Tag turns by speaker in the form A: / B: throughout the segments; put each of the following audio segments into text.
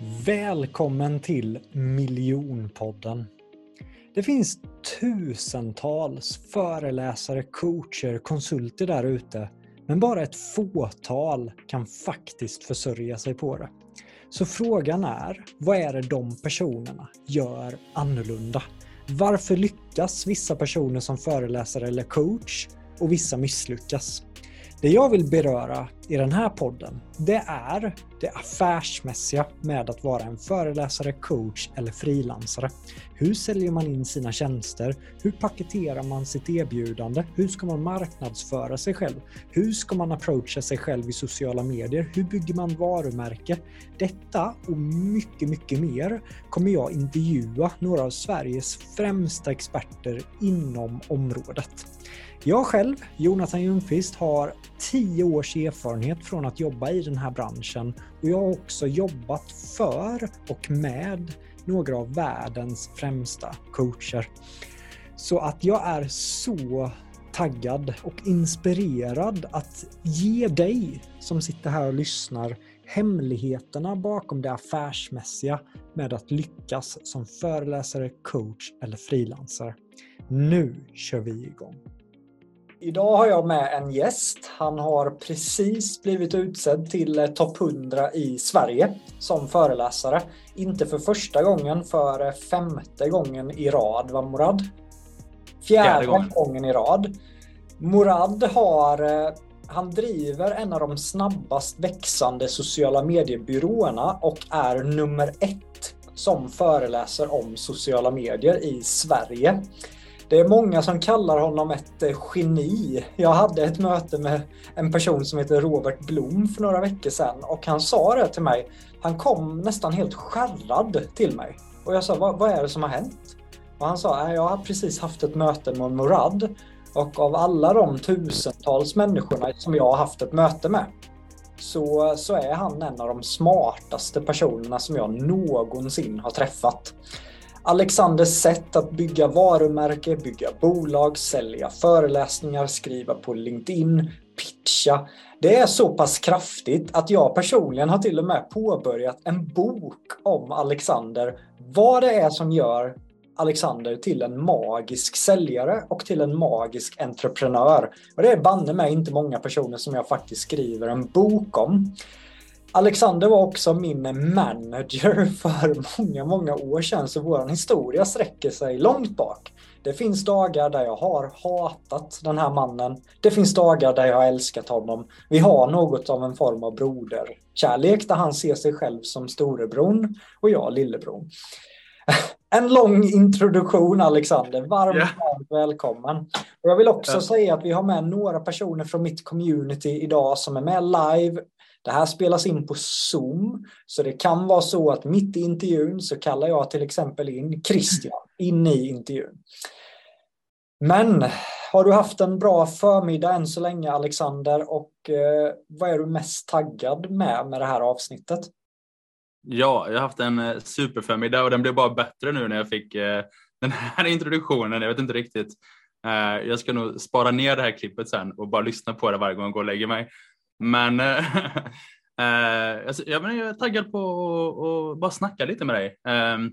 A: Välkommen till Miljonpodden. Det finns tusentals föreläsare, coacher, konsulter där ute, men bara ett fåtal kan faktiskt försörja sig på det. Så frågan är, vad är det de personerna gör annorlunda? Varför lyckas vissa personer som föreläsare eller coach och vissa misslyckas? Det jag vill beröra i den här podden, det är det affärsmässiga med att vara en föreläsare, coach eller frilansare. Hur säljer man in sina tjänster? Hur paketerar man sitt erbjudande? Hur ska man marknadsföra sig själv? Hur ska man approacha sig själv i sociala medier? Hur bygger man varumärke? Detta och mycket, mycket mer kommer jag intervjua några av Sveriges främsta experter inom området. Jag själv, Jonathan Ljungqvist, har 10 års erfarenhet från att jobba i den här branschen och jag har också jobbat för och med några av världens främsta coacher. Så att jag är så taggad och inspirerad att ge dig som sitter här och lyssnar hemligheterna bakom det affärsmässiga med att lyckas som föreläsare, coach eller frilansare. Nu kör vi igång! Idag har jag med en gäst. Han har precis blivit utsedd till topp 100 i Sverige som föreläsare. Inte för första gången, för femte gången i rad, va Morad? Fjärde, Fjärde gången. gången i rad. Morad har eh, han driver en av de snabbast växande sociala mediebyråerna och är nummer ett som föreläser om sociala medier i Sverige. Det är många som kallar honom ett eh, geni. Jag hade ett möte med en person som heter Robert Blom för några veckor sedan och han sa det till mig. Han kom nästan helt skärrad till mig och jag sa vad, vad är det som har hänt? Och han sa jag har precis haft ett möte med Murad och av alla de tusentals människorna som jag har haft ett möte med så, så är han en av de smartaste personerna som jag någonsin har träffat. Alexanders sätt att bygga varumärke, bygga bolag, sälja föreläsningar, skriva på LinkedIn, pitcha. Det är så pass kraftigt att jag personligen har till och med påbörjat en bok om Alexander. Vad det är som gör Alexander till en magisk säljare och till en magisk entreprenör. Och det är banne mig inte många personer som jag faktiskt skriver en bok om. Alexander var också min manager för många, många år sedan, så vår historia sträcker sig långt bak. Det finns dagar där jag har hatat den här mannen. Det finns dagar där jag har älskat honom. Vi har något av en form av broderkärlek där han ser sig själv som storebron och jag lillebron. En lång introduktion Alexander, varmt, yeah. varmt välkommen. Och jag vill också yeah. säga att vi har med några personer från mitt community idag som är med live det här spelas in på Zoom, så det kan vara så att mitt i intervjun så kallar jag till exempel in Christian in i intervjun. Men har du haft en bra förmiddag än så länge Alexander och eh, vad är du mest taggad med med det här avsnittet?
B: Ja, jag har haft en eh, superförmiddag och den blev bara bättre nu när jag fick eh, den här introduktionen. Jag vet inte riktigt. Eh, jag ska nog spara ner det här klippet sen och bara lyssna på det varje gång jag går och lägger mig. Men eh, eh alltså, jag, men, jag är taggad på att bara snacka lite med dig. Ehm,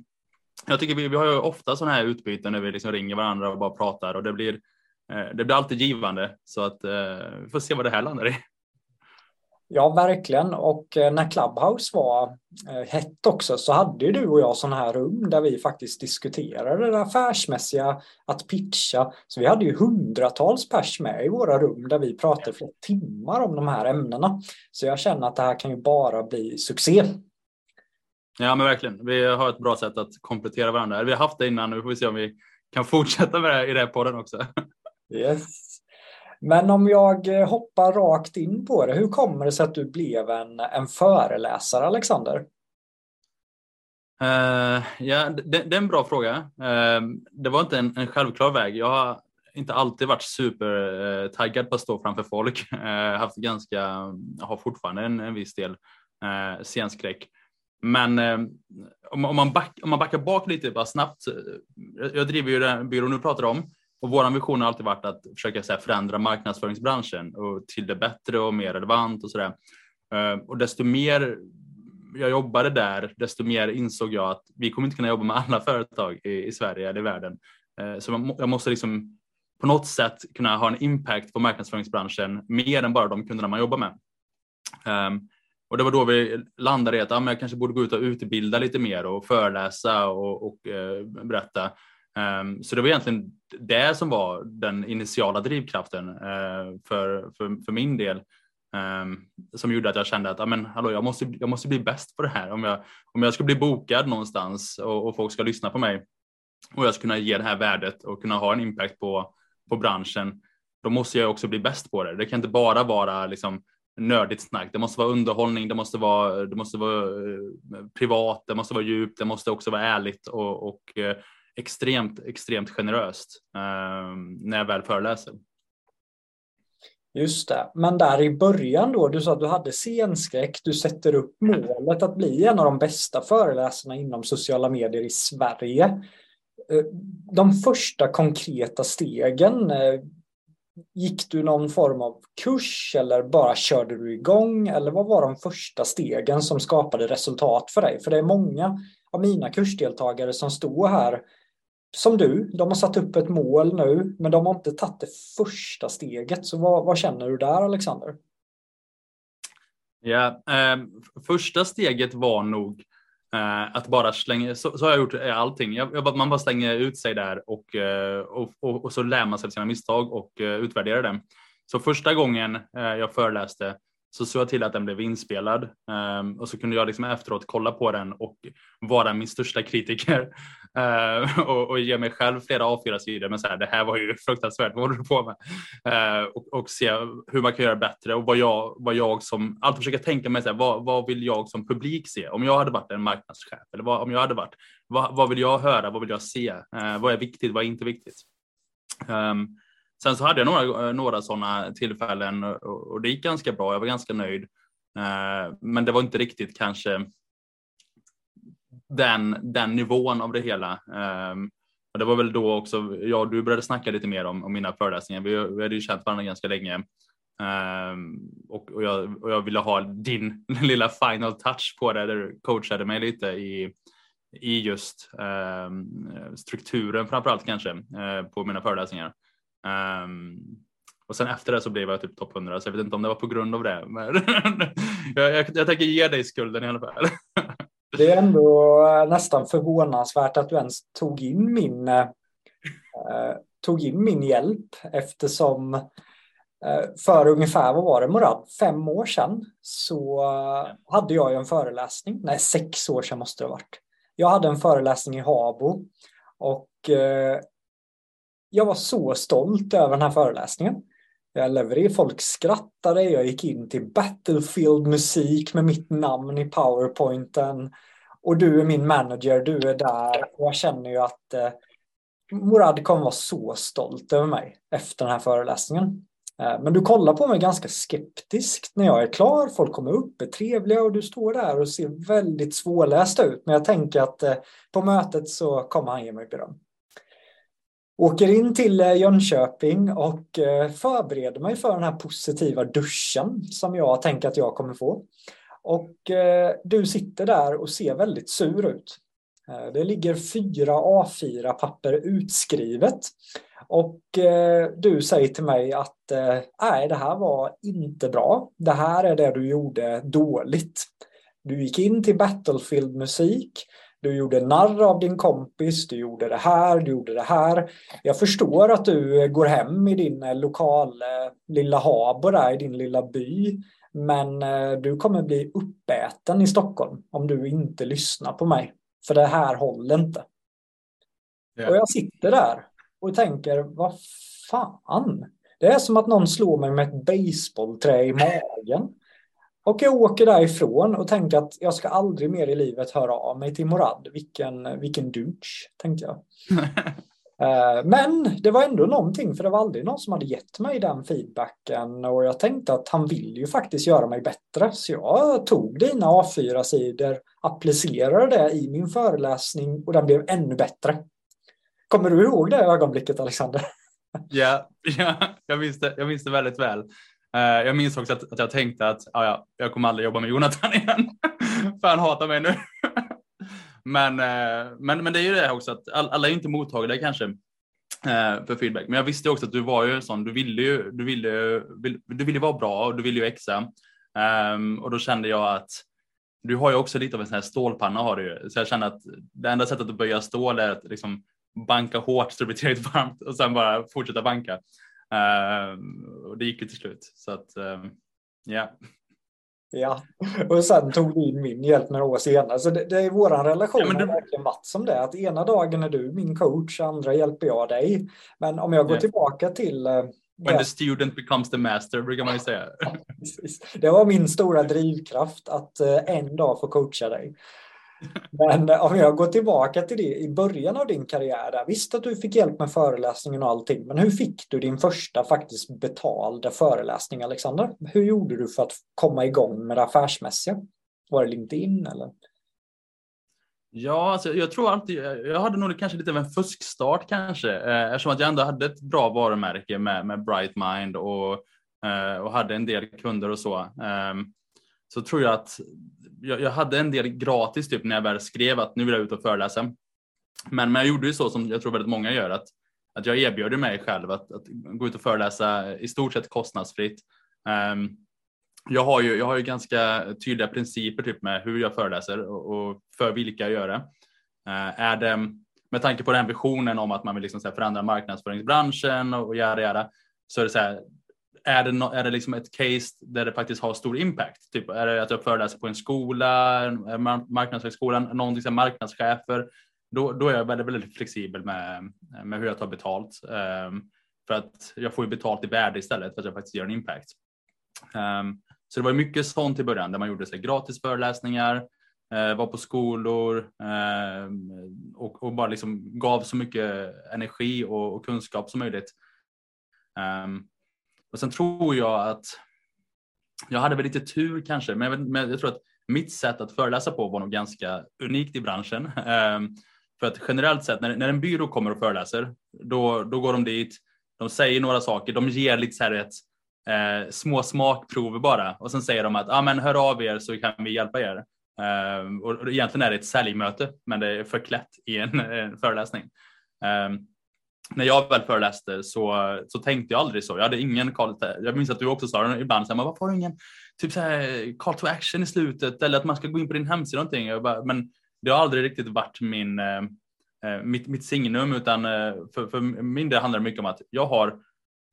B: jag tycker vi, vi har ju ofta sådana här utbyten när vi liksom ringer varandra och bara pratar och det blir, eh, det blir alltid givande. Så att eh, vi får se vad det här landar i.
A: Ja, verkligen. Och eh, när Clubhouse var eh, hett också så hade ju du och jag sådana här rum där vi faktiskt diskuterade det affärsmässiga, att pitcha. Så vi hade ju hundratals pers med i våra rum där vi pratade flera timmar om de här ämnena. Så jag känner att det här kan ju bara bli succé.
B: Ja, men verkligen. Vi har ett bra sätt att komplettera varandra. Vi har haft det innan, nu får vi se om vi kan fortsätta med det i den här podden också.
A: Yes. Men om jag eh, hoppar rakt in på det, hur kommer det sig att du blev en, en föreläsare, Alexander?
B: Uh, ja, det, det, är en bra fråga. Uh, det var inte en, en, självklar väg. Jag har inte alltid varit supertaggad på att stå framför folk. Uh, haft ganska, jag har fortfarande en, en viss del uh, scenskräck. Men om, om, man back, om man backar bak lite bara snabbt. Jag, jag driver ju den byrån du pratar om och vår vision har alltid varit att försöka här, förändra marknadsföringsbranschen och till det bättre och mer relevant och sådär. Eh, och desto mer jag jobbade där, desto mer insåg jag att vi kommer inte kunna jobba med alla företag i, i Sverige eller i världen. Eh, så jag måste liksom på något sätt kunna ha en impact på marknadsföringsbranschen mer än bara de kunderna man jobbar med. Um, och det var då vi landade i att ja, men jag kanske borde gå ut och utbilda lite mer och föreläsa och, och eh, berätta. Um, så det var egentligen det som var den initiala drivkraften uh, för, för, för min del. Um, som gjorde att jag kände att amen, hallå, jag, måste, jag måste bli bäst på det här. Om jag, om jag ska bli bokad någonstans och, och folk ska lyssna på mig och jag ska kunna ge det här värdet och kunna ha en impact på, på branschen, då måste jag också bli bäst på det. Det kan inte bara vara liksom, nördigt snack. Det måste vara underhållning, det måste vara, det måste vara eh, privat, det måste vara djupt, det måste också vara ärligt och, och eh, extremt, extremt generöst eh, när jag väl föreläser.
A: Just det, men där i början då, du sa att du hade scenskräck, du sätter upp målet att bli en av de bästa föreläsarna inom sociala medier i Sverige. Eh, de första konkreta stegen, eh, gick du någon form av kurs eller bara körde du igång? Eller vad var de första stegen som skapade resultat för dig? För det är många av mina kursdeltagare som står här som du, de har satt upp ett mål nu, men de har inte tagit det första steget. Så vad, vad känner du där, Alexander?
B: Ja, eh, första steget var nog eh, att bara slänga, så, så, har jag gjort eh, allting. Jag, jag, man bara slänger ut sig där och, eh, och, och, och, så lär man sig sina misstag och eh, utvärderar dem. Så första gången eh, jag föreläste så såg jag till att den blev inspelad ehm, och så kunde jag liksom efteråt kolla på den och vara min största kritiker uh, och, och, ge mig själv flera A4-sidor men så här, det här var ju fruktansvärt, vad håller du på med? Uh, och, och, se hur man kan göra bättre och vad jag, vad jag som, alltid försöka tänka mig så här, vad, vad vill jag som publik se? Om jag hade varit en marknadschef eller vad, om jag hade varit, vad, vad vill jag höra, vad vill jag se? Uh, vad är viktigt, vad är inte viktigt? Um, Sen så hade jag några, några sådana tillfällen och det gick ganska bra. Jag var ganska nöjd. Men det var inte riktigt kanske den, den nivån av det hela. Um, och det var väl då också jag och du började snacka lite mer om, om mina föreläsningar. Vi, vi hade ju känt varandra ganska länge. Um, och, och, jag, och jag ville ha din lilla final touch på det där du coachade mig lite i, i just um, strukturen framförallt kanske uh, på mina föreläsningar. Um, och sen efter det så blev jag typ topp 100 så jag vet inte om det var på grund av det. Men jag, jag, jag tänker ge dig skulden i alla fall.
A: det är ändå eh, nästan förvånansvärt att du ens tog in min, eh, eh, tog in min hjälp eftersom för ungefär, vad var det Murad, fem år sedan så hade jag ju en föreläsning, nej sex år sedan måste det ha varit. Jag hade en föreläsning i Habo och jag var så stolt över den här föreläsningen. Jag levererade, folk skrattade, jag gick in till Battlefield-musik med mitt namn i powerpointen. Och du är min manager, du är där. Och jag känner ju att eh, Morad kommer vara så stolt över mig efter den här föreläsningen. Eh, men du kollar på mig ganska skeptiskt när jag är klar. Folk kommer upp, är trevliga och du står där och ser väldigt svårläst ut. Men jag tänker att eh, på mötet så kommer han ge mig beröm. Åker in till eh, Jönköping och eh, förbereder mig för den här positiva duschen som jag tänker att jag kommer få. Och eh, du sitter där och ser väldigt sur ut. Det ligger fyra A4-papper utskrivet. Och du säger till mig att nej, det här var inte bra. Det här är det du gjorde dåligt. Du gick in till Battlefield-musik du gjorde narr av din kompis, du gjorde det här, du gjorde det här. Jag förstår att du går hem i din eh, lokal eh, lilla Habo där i din lilla by. Men eh, du kommer bli uppäten i Stockholm om du inte lyssnar på mig. För det här håller inte. Yeah. Och jag sitter där och tänker, vad fan? Det är som att någon slår mig med ett baseballträ i magen. Och jag åker därifrån och tänker att jag ska aldrig mer i livet höra av mig till Morad. Vilken, vilken douche, tänkte jag. Eh, men det var ändå någonting, för det var aldrig någon som hade gett mig den feedbacken och jag tänkte att han vill ju faktiskt göra mig bättre. Så jag tog dina A4-sidor, applicerade det i min föreläsning och den blev ännu bättre. Kommer du ihåg det ögonblicket, Alexander?
B: Ja, ja jag, minns det, jag minns det väldigt väl. Eh, jag minns också att, att jag tänkte att ja, jag kommer aldrig jobba med Jonathan igen. För han hatar mig nu. men, eh, men, men det är ju det också att alla är inte mottagliga kanske eh, för feedback. Men jag visste också att du var ju sån, du ville ju, du ville, du ville vara bra och du ville ju växa. Um, och då kände jag att du har ju också lite av en sån här stålpanna har du ju. Så jag kände att det enda sättet att böja stål är att liksom banka hårt så det blir tillräckligt varmt och sen bara fortsätta banka. Uh, och det gick ju till slut. Så att, uh, yeah.
A: Ja, och sen tog du in min hjälp några år senare. Så det, det är vår relation ja, du... verkligen varit som det. Att ena dagen är du min coach, andra hjälper jag dig. Men om jag går yeah. tillbaka till eh,
B: When the student becomes the master brukar man ju säga.
A: det var min stora drivkraft att eh, en dag få coacha dig. Men om jag går tillbaka till det i början av din karriär. Där, visst att du fick hjälp med föreläsningen och allting, men hur fick du din första faktiskt betalda föreläsning, Alexander? Hur gjorde du för att komma igång med det affärsmässiga? Var det LinkedIn eller?
B: Ja, alltså, jag tror alltid, jag hade nog kanske lite av en fuskstart kanske, eh, eftersom att jag ändå hade ett bra varumärke med, med Bright Mind och, eh, och hade en del kunder och så. Eh, så tror jag att jag, jag, hade en del gratis typ när jag väl skrev att nu vill jag ut och föreläsa. Men, men jag gjorde ju så som jag tror väldigt många gör, att, att jag erbjöd mig själv att, att gå ut och föreläsa i stort sett kostnadsfritt. Um, jag har ju, jag har ju ganska tydliga principer typ med hur jag föreläser och, och för vilka jag gör det. Uh, är det med tanke på den visionen om att man vill liksom så här förändra marknadsföringsbranschen och, och göra det, så är det så här, är det, no, är det liksom ett case där det faktiskt har stor impact? Typ, är det att jag föreläser på en skola, marknadshögskolan, någonting som marknadschefer, då, då är jag väldigt, väldigt flexibel med, med hur jag tar betalt. Um, för att jag får ju betalt i värde istället för att jag faktiskt gör en impact. Um, så det var mycket sånt i början där man gjorde sig gratis föreläsningar, uh, eh, var på skolor uh, och, och, bara liksom gav så mycket energi och, och kunskap som möjligt. Um, och sen tror jag att jag hade väl lite tur kanske, men jag, vet, men jag tror att mitt sätt att föreläsa på var nog ganska unikt i branschen. Um, för att generellt sett när, när en byrå kommer och föreläser, då, då går de dit, de säger några saker, de ger lite så här ett eh, små smakprover bara och sen säger de att ah, men hör av er så kan vi hjälpa er. Eh, och egentligen är det ett säljmöte men det är förklätt i en, en föreläsning. Eh, när jag väl föreläste så, så tänkte jag aldrig så. Jag hade ingen call to, Jag minns att du också sa det ibland, så här, varför har du ingen typ så här, call to action i slutet eller att man ska gå in på din hemsida någonting. Bara, men det har aldrig riktigt varit min, eh, eh mitt, mitt signum utan eh, för, för min del handlar det mycket om att jag har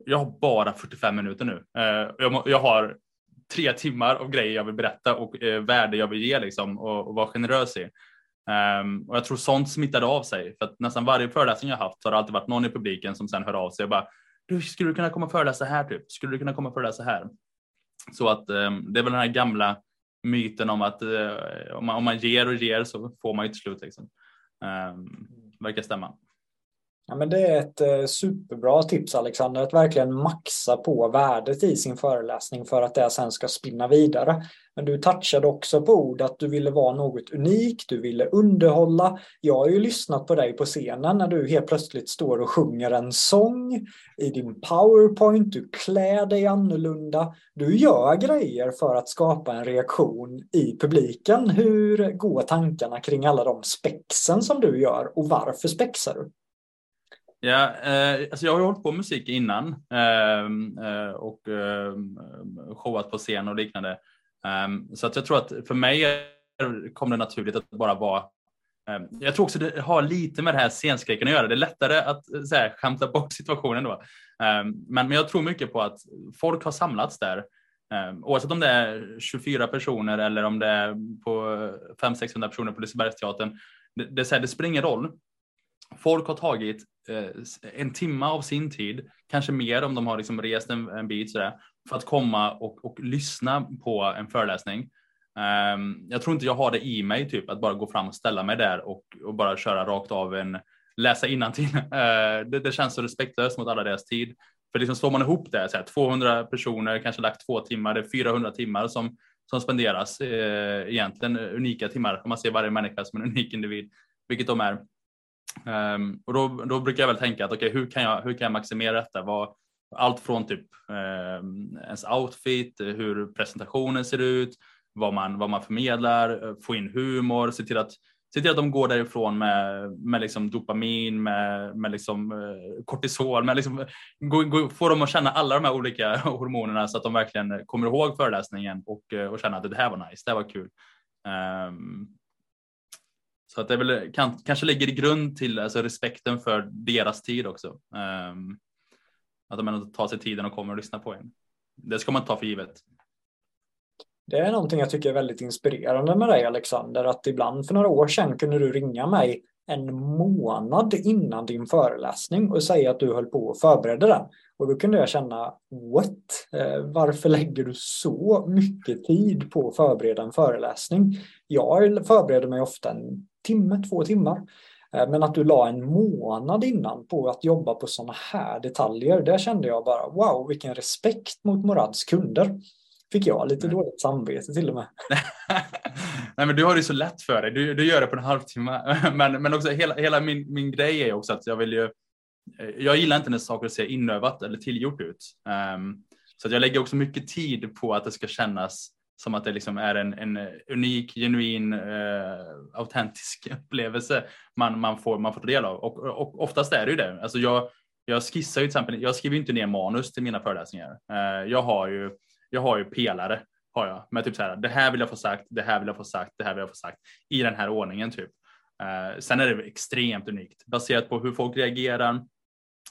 B: jag har bara 45 minuter nu. Eh, jag, jag har tre timmar av grejer jag vill berätta och eh, värde jag vill ge liksom, och, och vara generös i. Um, och jag tror sånt smittade av sig för att nästan varje föreläsning jag haft så har det alltid varit någon i publiken som sen hör av sig och bara du skulle du kunna komma och föreläsa här typ? Skulle du kunna komma och föreläsa här? Så att um, det är väl den här gamla myten om att uh, om, man, om man ger och ger så får man ju till slut liksom. Um, verkar stämma.
A: Ja, men det är ett eh, superbra tips Alexander, att verkligen maxa på värdet i sin föreläsning för att det sen ska spinna vidare. Men du touchade också på ord att du ville vara något unikt, du ville underhålla. Jag har ju lyssnat på dig på scenen när du helt plötsligt står och sjunger en sång i din powerpoint, du klär dig annorlunda. Du gör grejer för att skapa en reaktion i publiken. Hur går tankarna kring alla de spexen som du gör och varför spexar du?
B: Ja, eh, alltså jag har ju hållit på med musik innan ehm, eh, och eh, showat på scen och liknande. Eh, så att jag tror att för mig kom det naturligt att bara vara ehm, jag tror också det har lite med det här scenskräcken att göra. Det är lättare att eh, så här, skämta bort situationen då. Ehm, men, men jag tror mycket på att folk har samlats där. Oavsett om det är 24 personer eller om det är på 500-600 personer på Lisebergsteatern. Det, det, det, det spelar ingen roll. Folk har tagit Eh, en timme av sin tid, kanske mer om de har liksom rest en, en bit sådär, för att komma och, och lyssna på en föreläsning. Um, jag tror inte jag har det i mig, typ att bara gå fram och ställa mig där och, och bara köra rakt av en läsa innantill. Uh, det, det känns så respektlöst mot alla deras tid. För liksom slår man ihop det, så här, 200 personer, kanske lagt två timmar, det är 400 timmar som, som spenderas, eh, egentligen unika timmar, om man ser varje människa som en unik individ, vilket de är. Um, och då, då brukar jag väl tänka att okay, hur, kan jag, hur kan jag maximera detta? Vad, allt från typ um, ens outfit, hur presentationen ser ut, vad man, vad man förmedlar, få in humor, se till att se till att de går därifrån med, med liksom dopamin, med, med liksom, eh, kortisol, med liksom, gå, gå, få dem att känna alla de här olika hormonerna så att de verkligen kommer ihåg föreläsningen och, eh, och känna att det här var nice, det här var kul. Um, så att det väl, kan, kanske ligger i grund till alltså, respekten för deras tid också. Um, att de ändå tar sig tiden och kommer och lyssnar på en. Det ska man ta för givet.
A: Det är någonting jag tycker är väldigt inspirerande med dig Alexander, att ibland för några år sedan kunde du ringa mig en månad innan din föreläsning och säga att du höll på att förbereda den. Och då kunde jag känna, what? Eh, varför lägger du så mycket tid på att förbereda en föreläsning? Jag förbereder mig ofta en timme, två timmar. Eh, men att du la en månad innan på att jobba på sådana här detaljer, där kände jag bara wow, vilken respekt mot Morads kunder. Fick jag lite Nej. dåligt samvete till och med.
B: Nej men du har det så lätt för dig, du, du gör det på en halvtimme. Men, men också hela, hela min, min grej är också att jag vill ju, eh, jag gillar inte när saker ser inövat eller tillgjort ut. Um, så att jag lägger också mycket tid på att det ska kännas som att det liksom är en, en eh, unik, genuin, uh, autentisk upplevelse man, man, får, man får ta del av. Och, och oftast är det ju det. Alltså jag, jag skissar ju till exempel, jag skriver inte ner manus till mina föreläsningar. Uh, jag har ju jag har ju pelare har jag med typ så här. Det här vill jag få sagt. Det här vill jag få sagt. Det här vill jag få sagt i den här ordningen typ. Uh, sen är det extremt unikt baserat på hur folk reagerar.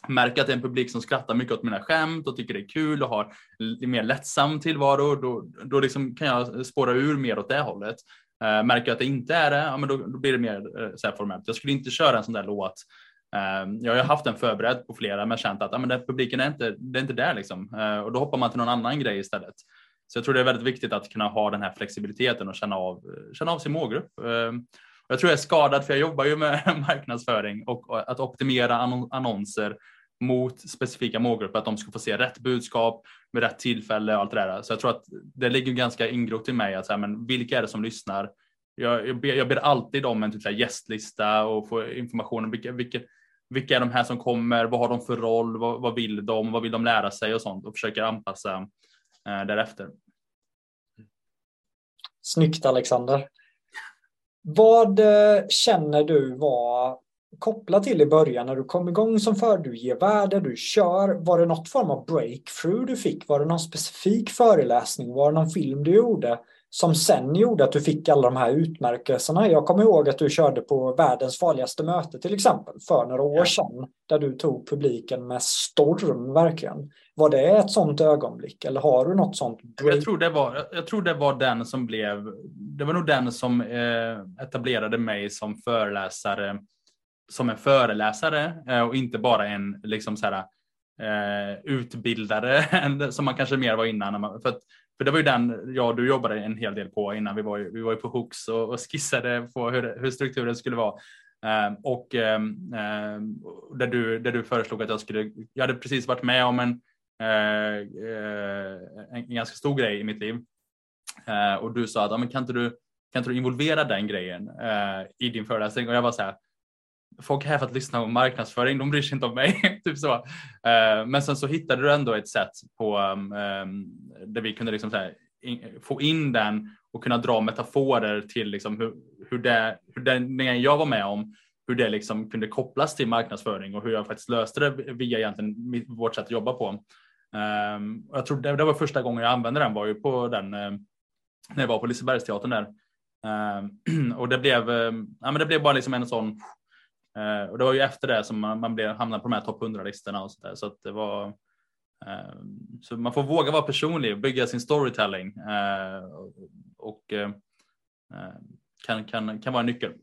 B: Märker att det är en publik som skrattar mycket åt mina skämt och tycker det är kul och har mer lättsam tillvaro. Då, då liksom kan jag spåra ur mer åt det hållet. Uh, märker att det inte är det, ja, men då, då blir det mer uh, så här formellt. Jag skulle inte köra en sån där låt Uh, jag har haft den förberedd på flera men känt att ah, men det, publiken är inte, det är inte där liksom. Uh, och då hoppar man till någon annan grej istället. Så jag tror det är väldigt viktigt att kunna ha den här flexibiliteten och känna av, känna av sin målgrupp. Jag tror jag är skadad för jag jobbar ju med marknadsföring och att optimera annonser mot specifika målgrupper, att de ska få se rätt budskap med rätt tillfälle och allt det där. Så jag tror att det ligger ganska ingrott i mig att säga, men vilka är det som lyssnar? Jag, jag, ber, jag ber alltid om en typ gästlista och få information om vilka, vilka, vilka är de här som kommer? Vad har de för roll? Vad, vad vill de? Vad vill de lära sig och sånt och försöker anpassa eh, därefter.
A: Snyggt Alexander. Vad eh, känner du var kopplat till i början när du kom igång som för du ger värde, du kör. Var det något form av breakthrough du fick? Var det någon specifik föreläsning? Var det någon film du gjorde? Som sen gjorde att du fick alla de här utmärkelserna. Jag kommer ihåg att du körde på världens farligaste möte till exempel för några år sedan där du tog publiken med storm verkligen. Var det ett sånt ögonblick eller har du något sånt?
B: Jag tror det var, jag tror det var den som blev, det var nog den som eh, etablerade mig som föreläsare, som en föreläsare eh, och inte bara en liksom så här, eh, utbildare som man kanske mer var innan. För att för det var ju den jag och du jobbade en hel del på innan. Vi var ju, vi var ju på Hooks och, och skissade på hur, hur strukturen skulle vara. Uh, och uh, där, du, där du föreslog att jag skulle, jag hade precis varit med om en, uh, en, en, ganska stor grej i mitt liv. Eh, och du sa att, ja, men kan, inte du, kan inte du involvera den grejen i din föreläsning? Och jag var så här, folk är här för att lyssna på marknadsföring, de bryr sig inte om mig. typ så. Uh, men sen så hittade du ändå ett sätt på um, um där vi kunde liksom här, in, få in den och kunna dra metaforer till liksom hur, hur, det, hur den jag var med om, hur det liksom kunde kopplas till marknadsföring och hur jag faktiskt löste det via egentligen vårt sätt att jobba på. Um, jag tror det, det, var första gången jag använde den var ju på den uh, när jag var på Lisebergsteatern där. Um, och det blev, eh, ja, men det blev bara liksom en sån Eh, och det var ju efter det som man, man blev, hamnade på de här topp 100-listorna och så där. Så att det var eh, så man får våga vara personlig och bygga sin storytelling eh, och eh, eh, kan, kan, kan vara en nyckel.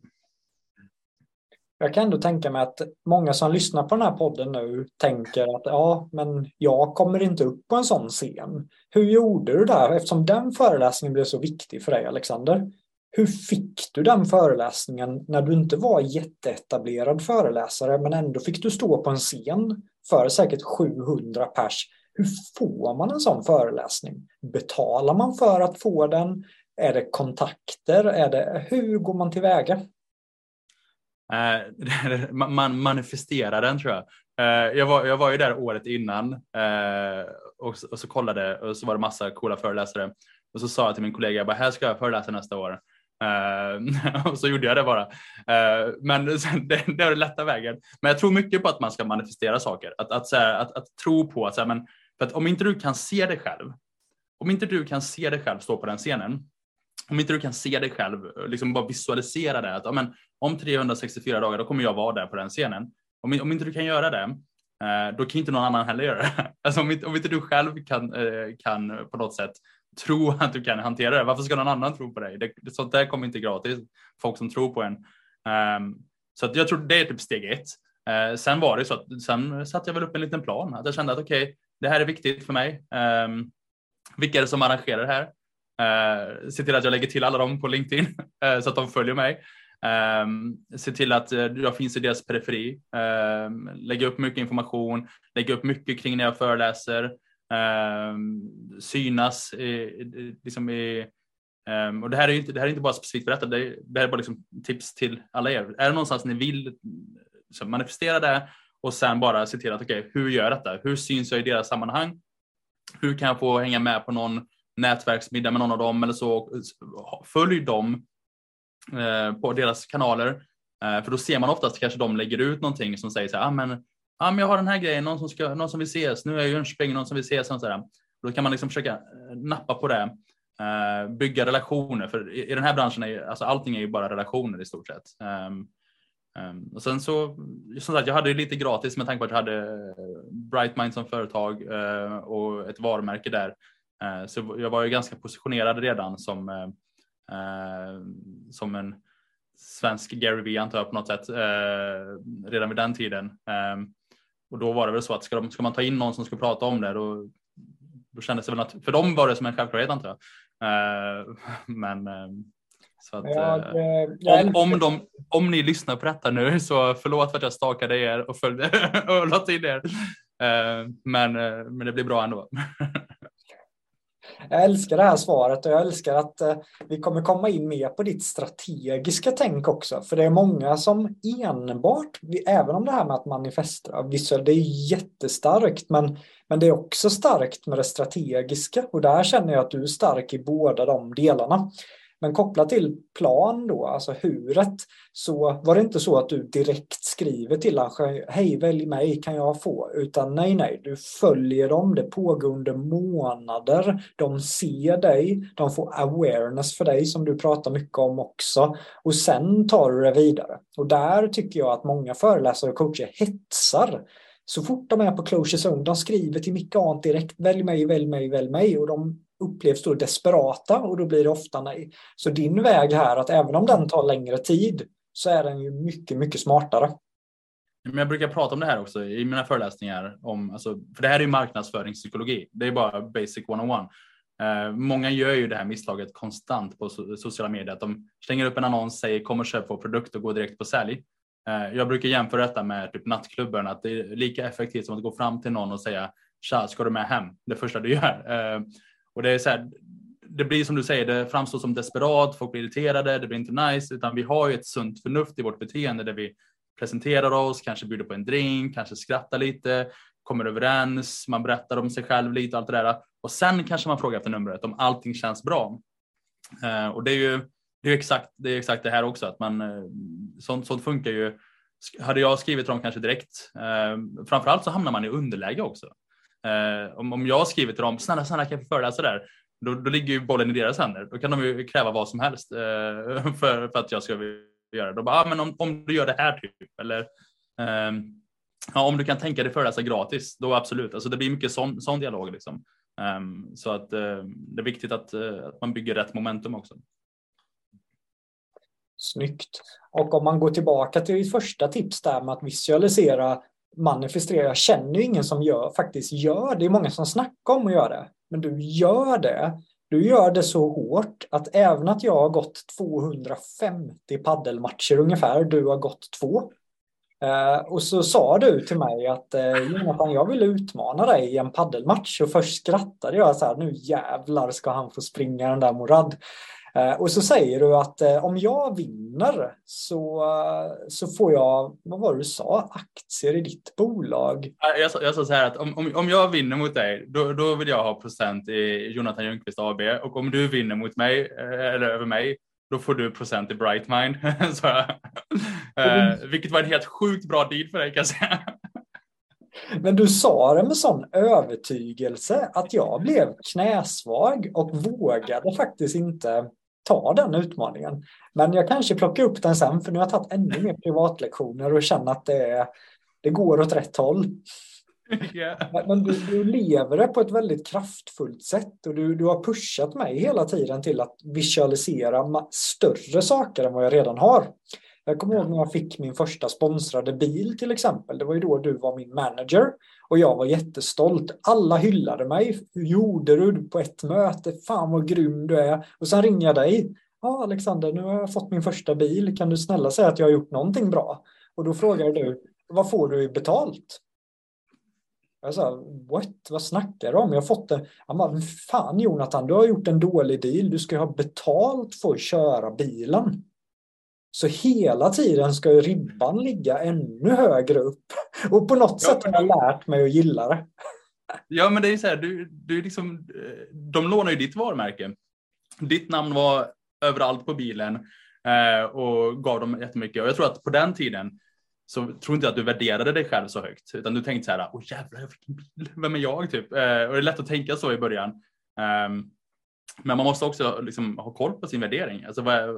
A: Jag kan ändå tänka mig att många som lyssnar på den här podden nu tänker att ja, men jag kommer inte upp på en sån scen. Hur gjorde du det? Eftersom den föreläsningen blev så viktig för dig, Alexander. Hur fick du den föreläsningen när du inte var jätteetablerad föreläsare men ändå fick du stå på en scen för säkert 700 pers? Hur får man en sån föreläsning? Betalar man för att få den? Är det kontakter? Är det, hur går man tillväga?
B: Uh, man manifesterar den tror jag. Uh, jag, var, jag var ju där året innan uh, och, och, så kollade och så var det massa coola föreläsare Och så sa jag till min kollega, jag bara, här ska jag föreläsa nästa år. Uh, och så gjorde jag det bara. Uh, men det, det är den lätta vägen. Men jag tror mycket på att man ska manifestera saker. Att, att, här, att, att tro på att, så här, men, för att om inte du kan se dig själv, om inte du kan se dig själv stå på den scenen, om inte du kan se dig själv, eh, liksom bara visualisera det, att ja, men, om 364 dagar då kommer jag vara där på den scenen. Om, om inte du kan göra det, eh, då kan inte någon annan heller göra det. Alltså, om, inte, om inte du själv kan, eh, kan på något sätt tro att du kan hantera det, varför ska någon annan tro på dig? Det, sånt där kommer inte gratis, folk som tror på en. Um, så att jag tror det är typ steg ett. Uh, sen var det så att sen satte jag väl upp en liten plan, att jag kände att okej, okay, det här är viktigt för mig. Um, vilka är det som arrangerar det här? Uh, se till att jag lägger till alla dem på LinkedIn uh, så att de följer mig. Um, se till att uh, jag finns i deras periferi. Um, lägga upp mycket information, lägga upp mycket kring när jag föreläser. Ehm, synas i, i, liksom i, ehm, och det här, är inte, det här är inte bara specifikt för detta, det, är, det här är bara liksom tips till alla er. Är det någonstans ni vill manifestera det och sen bara se till att okej, okay, hur gör jag detta? Hur syns jag i deras sammanhang? Hur kan jag få hänga med på någon nätverksmiddag med någon av dem eller så. Följ dem eh, på deras kanaler. Eh, för då ser man oftast kanske de lägger ut någonting som säger så här, ah, men, ja, men jag har den här grejen, någon som, ska, någon som vill ses, nu är jag i Jönköping, någon som vill ses. Och. Då kan man liksom försöka eh, nappa på det, eh, bygga relationer. För i, den här branschen är alltså allting är ju bara relationer i stort sett. Ehm, ehm, och sen så, som sagt, jag hade lite gratis med tanke på att jag hade eh, Brightmind som företag och ett varumärke där. Så jag var ju ganska positionerad redan som, som en svensk Gary Vee antar jag på något sätt redan vid den tiden. Ehm, och då var det väl så att ska, de, ska man ta in någon som ska prata om det då, då kändes det väl att för dem var det som en självklarhet antar jag. Men så att, ja, det, om, om, de, om ni lyssnar på detta nu så förlåt för att jag stakade er och följde och la till er. Men, men det blir bra ändå.
A: Jag älskar det här svaret och jag älskar att eh, vi kommer komma in mer på ditt strategiska tänk också. För det är många som enbart, även om det här med att manifestera visuellt, det är jättestarkt, men, men det är också starkt med det strategiska. Och där känner jag att du är stark i båda de delarna. Men kopplat till plan då, alltså huret, så var det inte så att du direkt skriver till honom, hej välj mig, kan jag få? Utan nej, nej, du följer dem, det pågår under månader, de ser dig, de får awareness för dig som du pratar mycket om också. Och sen tar du det vidare. Och där tycker jag att många föreläsare och coacher hetsar så fort de är på Closure Zone, de skriver till Micke Ant direkt, välj mig, välj mig, välj mig. Och de upplevs då desperata och då blir det ofta nej. Så din väg här, att även om den tar längre tid, så är den ju mycket, mycket smartare.
B: Men jag brukar prata om det här också i mina föreläsningar. Om, alltså, för det här är ju marknadsföringspsykologi. Det är bara basic one-on-one. Eh, många gör ju det här misstaget konstant på so sociala medier. Att de slänger upp en annons, säger kom och köp vår produkt och går direkt på sälj. Eh, jag brukar jämföra detta med typ nattklubben, att det är lika effektivt som att gå fram till någon och säga tja, ska du med hem? Det första du gör. Eh, och det är så här, det blir som du säger, det framstår som desperat, folk blir irriterade, det blir inte nice, utan vi har ju ett sunt förnuft i vårt beteende där vi presenterar oss, kanske bjuder på en drink, kanske skrattar lite, kommer överens, man berättar om sig själv lite och allt det där. Och sen kanske man frågar efter numret om allting känns bra. Eh, och det är ju det är exakt, det är exakt det här också, att man, eh, sånt, sånt funkar ju. Hade jag skrivit till dem kanske direkt, eh, framförallt så hamnar man i underläge också. Eh, om, om jag skriver till dem, snälla, snälla kan jag få föreläsa där? Då, då ligger ju bollen i deras händer. Då kan de ju kräva vad som helst eh, för, för att jag ska göra det. Då bara, ah, men om, om du gör det här typ, eller eh, ja, om du kan tänka dig föreläsa gratis, då absolut. Alltså det blir mycket sån, sån dialog liksom. Um, så att uh, det är viktigt att, uh, att man bygger rätt momentum också.
A: Snyggt. Och om man går tillbaka till ditt första tips där med att visualisera manifestera. Jag känner ju ingen som gör, faktiskt gör det. Det är många som snackar om att göra det. Men du gör det. Du gör det så hårt att även att jag har gått 250 paddelmatcher ungefär, du har gått två. Uh, och så sa du till mig att uh, Jonathan, jag vill utmana dig i en paddelmatch. Och först skrattade jag så här, nu jävlar ska han få springa den där Morad. Eh, och så säger du att eh, om jag vinner så, så får jag, vad var det du sa, aktier i ditt bolag?
B: Jag sa, jag sa så här att om, om, om jag vinner mot dig, då, då vill jag ha procent i Jonathan Ljungqvist AB och om du vinner mot mig eller över mig, då får du procent i Brightmind. så, eh, vilket var en helt sjukt bra deal för dig kan jag säga.
A: Men du sa det med sån övertygelse att jag blev knäsvag och vågade faktiskt inte ta den utmaningen. Men jag kanske plockar upp den sen för nu har jag tagit ännu mer privatlektioner och känner att det, det går åt rätt håll. Yeah. Men du, du, lever det på ett väldigt kraftfullt sätt och du, du har pushat mig hela tiden till att visualisera större saker än vad jag redan har. Jag kommer ihåg när jag fick min första sponsrade bil till exempel. Det var ju då du var min manager och jag var jättestolt. Alla hyllade mig. Hur gjorde du på ett möte? Fan vad grym du är. Och sen ringer jag dig. Ja, Alexander, nu har jag fått min första bil. Kan du snälla säga att jag har gjort någonting bra? Och då frågar du, vad får du betalt? Jag sa, what? Vad snackar du om? Jag har fått det. Han bara, fan Jonathan, du har gjort en dålig deal. Du ska ha betalt för att köra bilen. Så hela tiden ska ju ribban ligga ännu högre upp. Och på något ja, sätt har jag lärt mig att gilla det.
B: Ja, men det är så här, du, du liksom, eh, de lånar ju ditt varumärke. Ditt namn var överallt på bilen eh, och gav dem jättemycket. Och jag tror att på den tiden så tror inte jag att du värderade dig själv så högt, utan du tänkte så här, åh jävlar, jag fick en bil, vem är jag typ? Eh, och det är lätt att tänka så i början. Um, men man måste också liksom ha koll på sin värdering. Alltså, vad,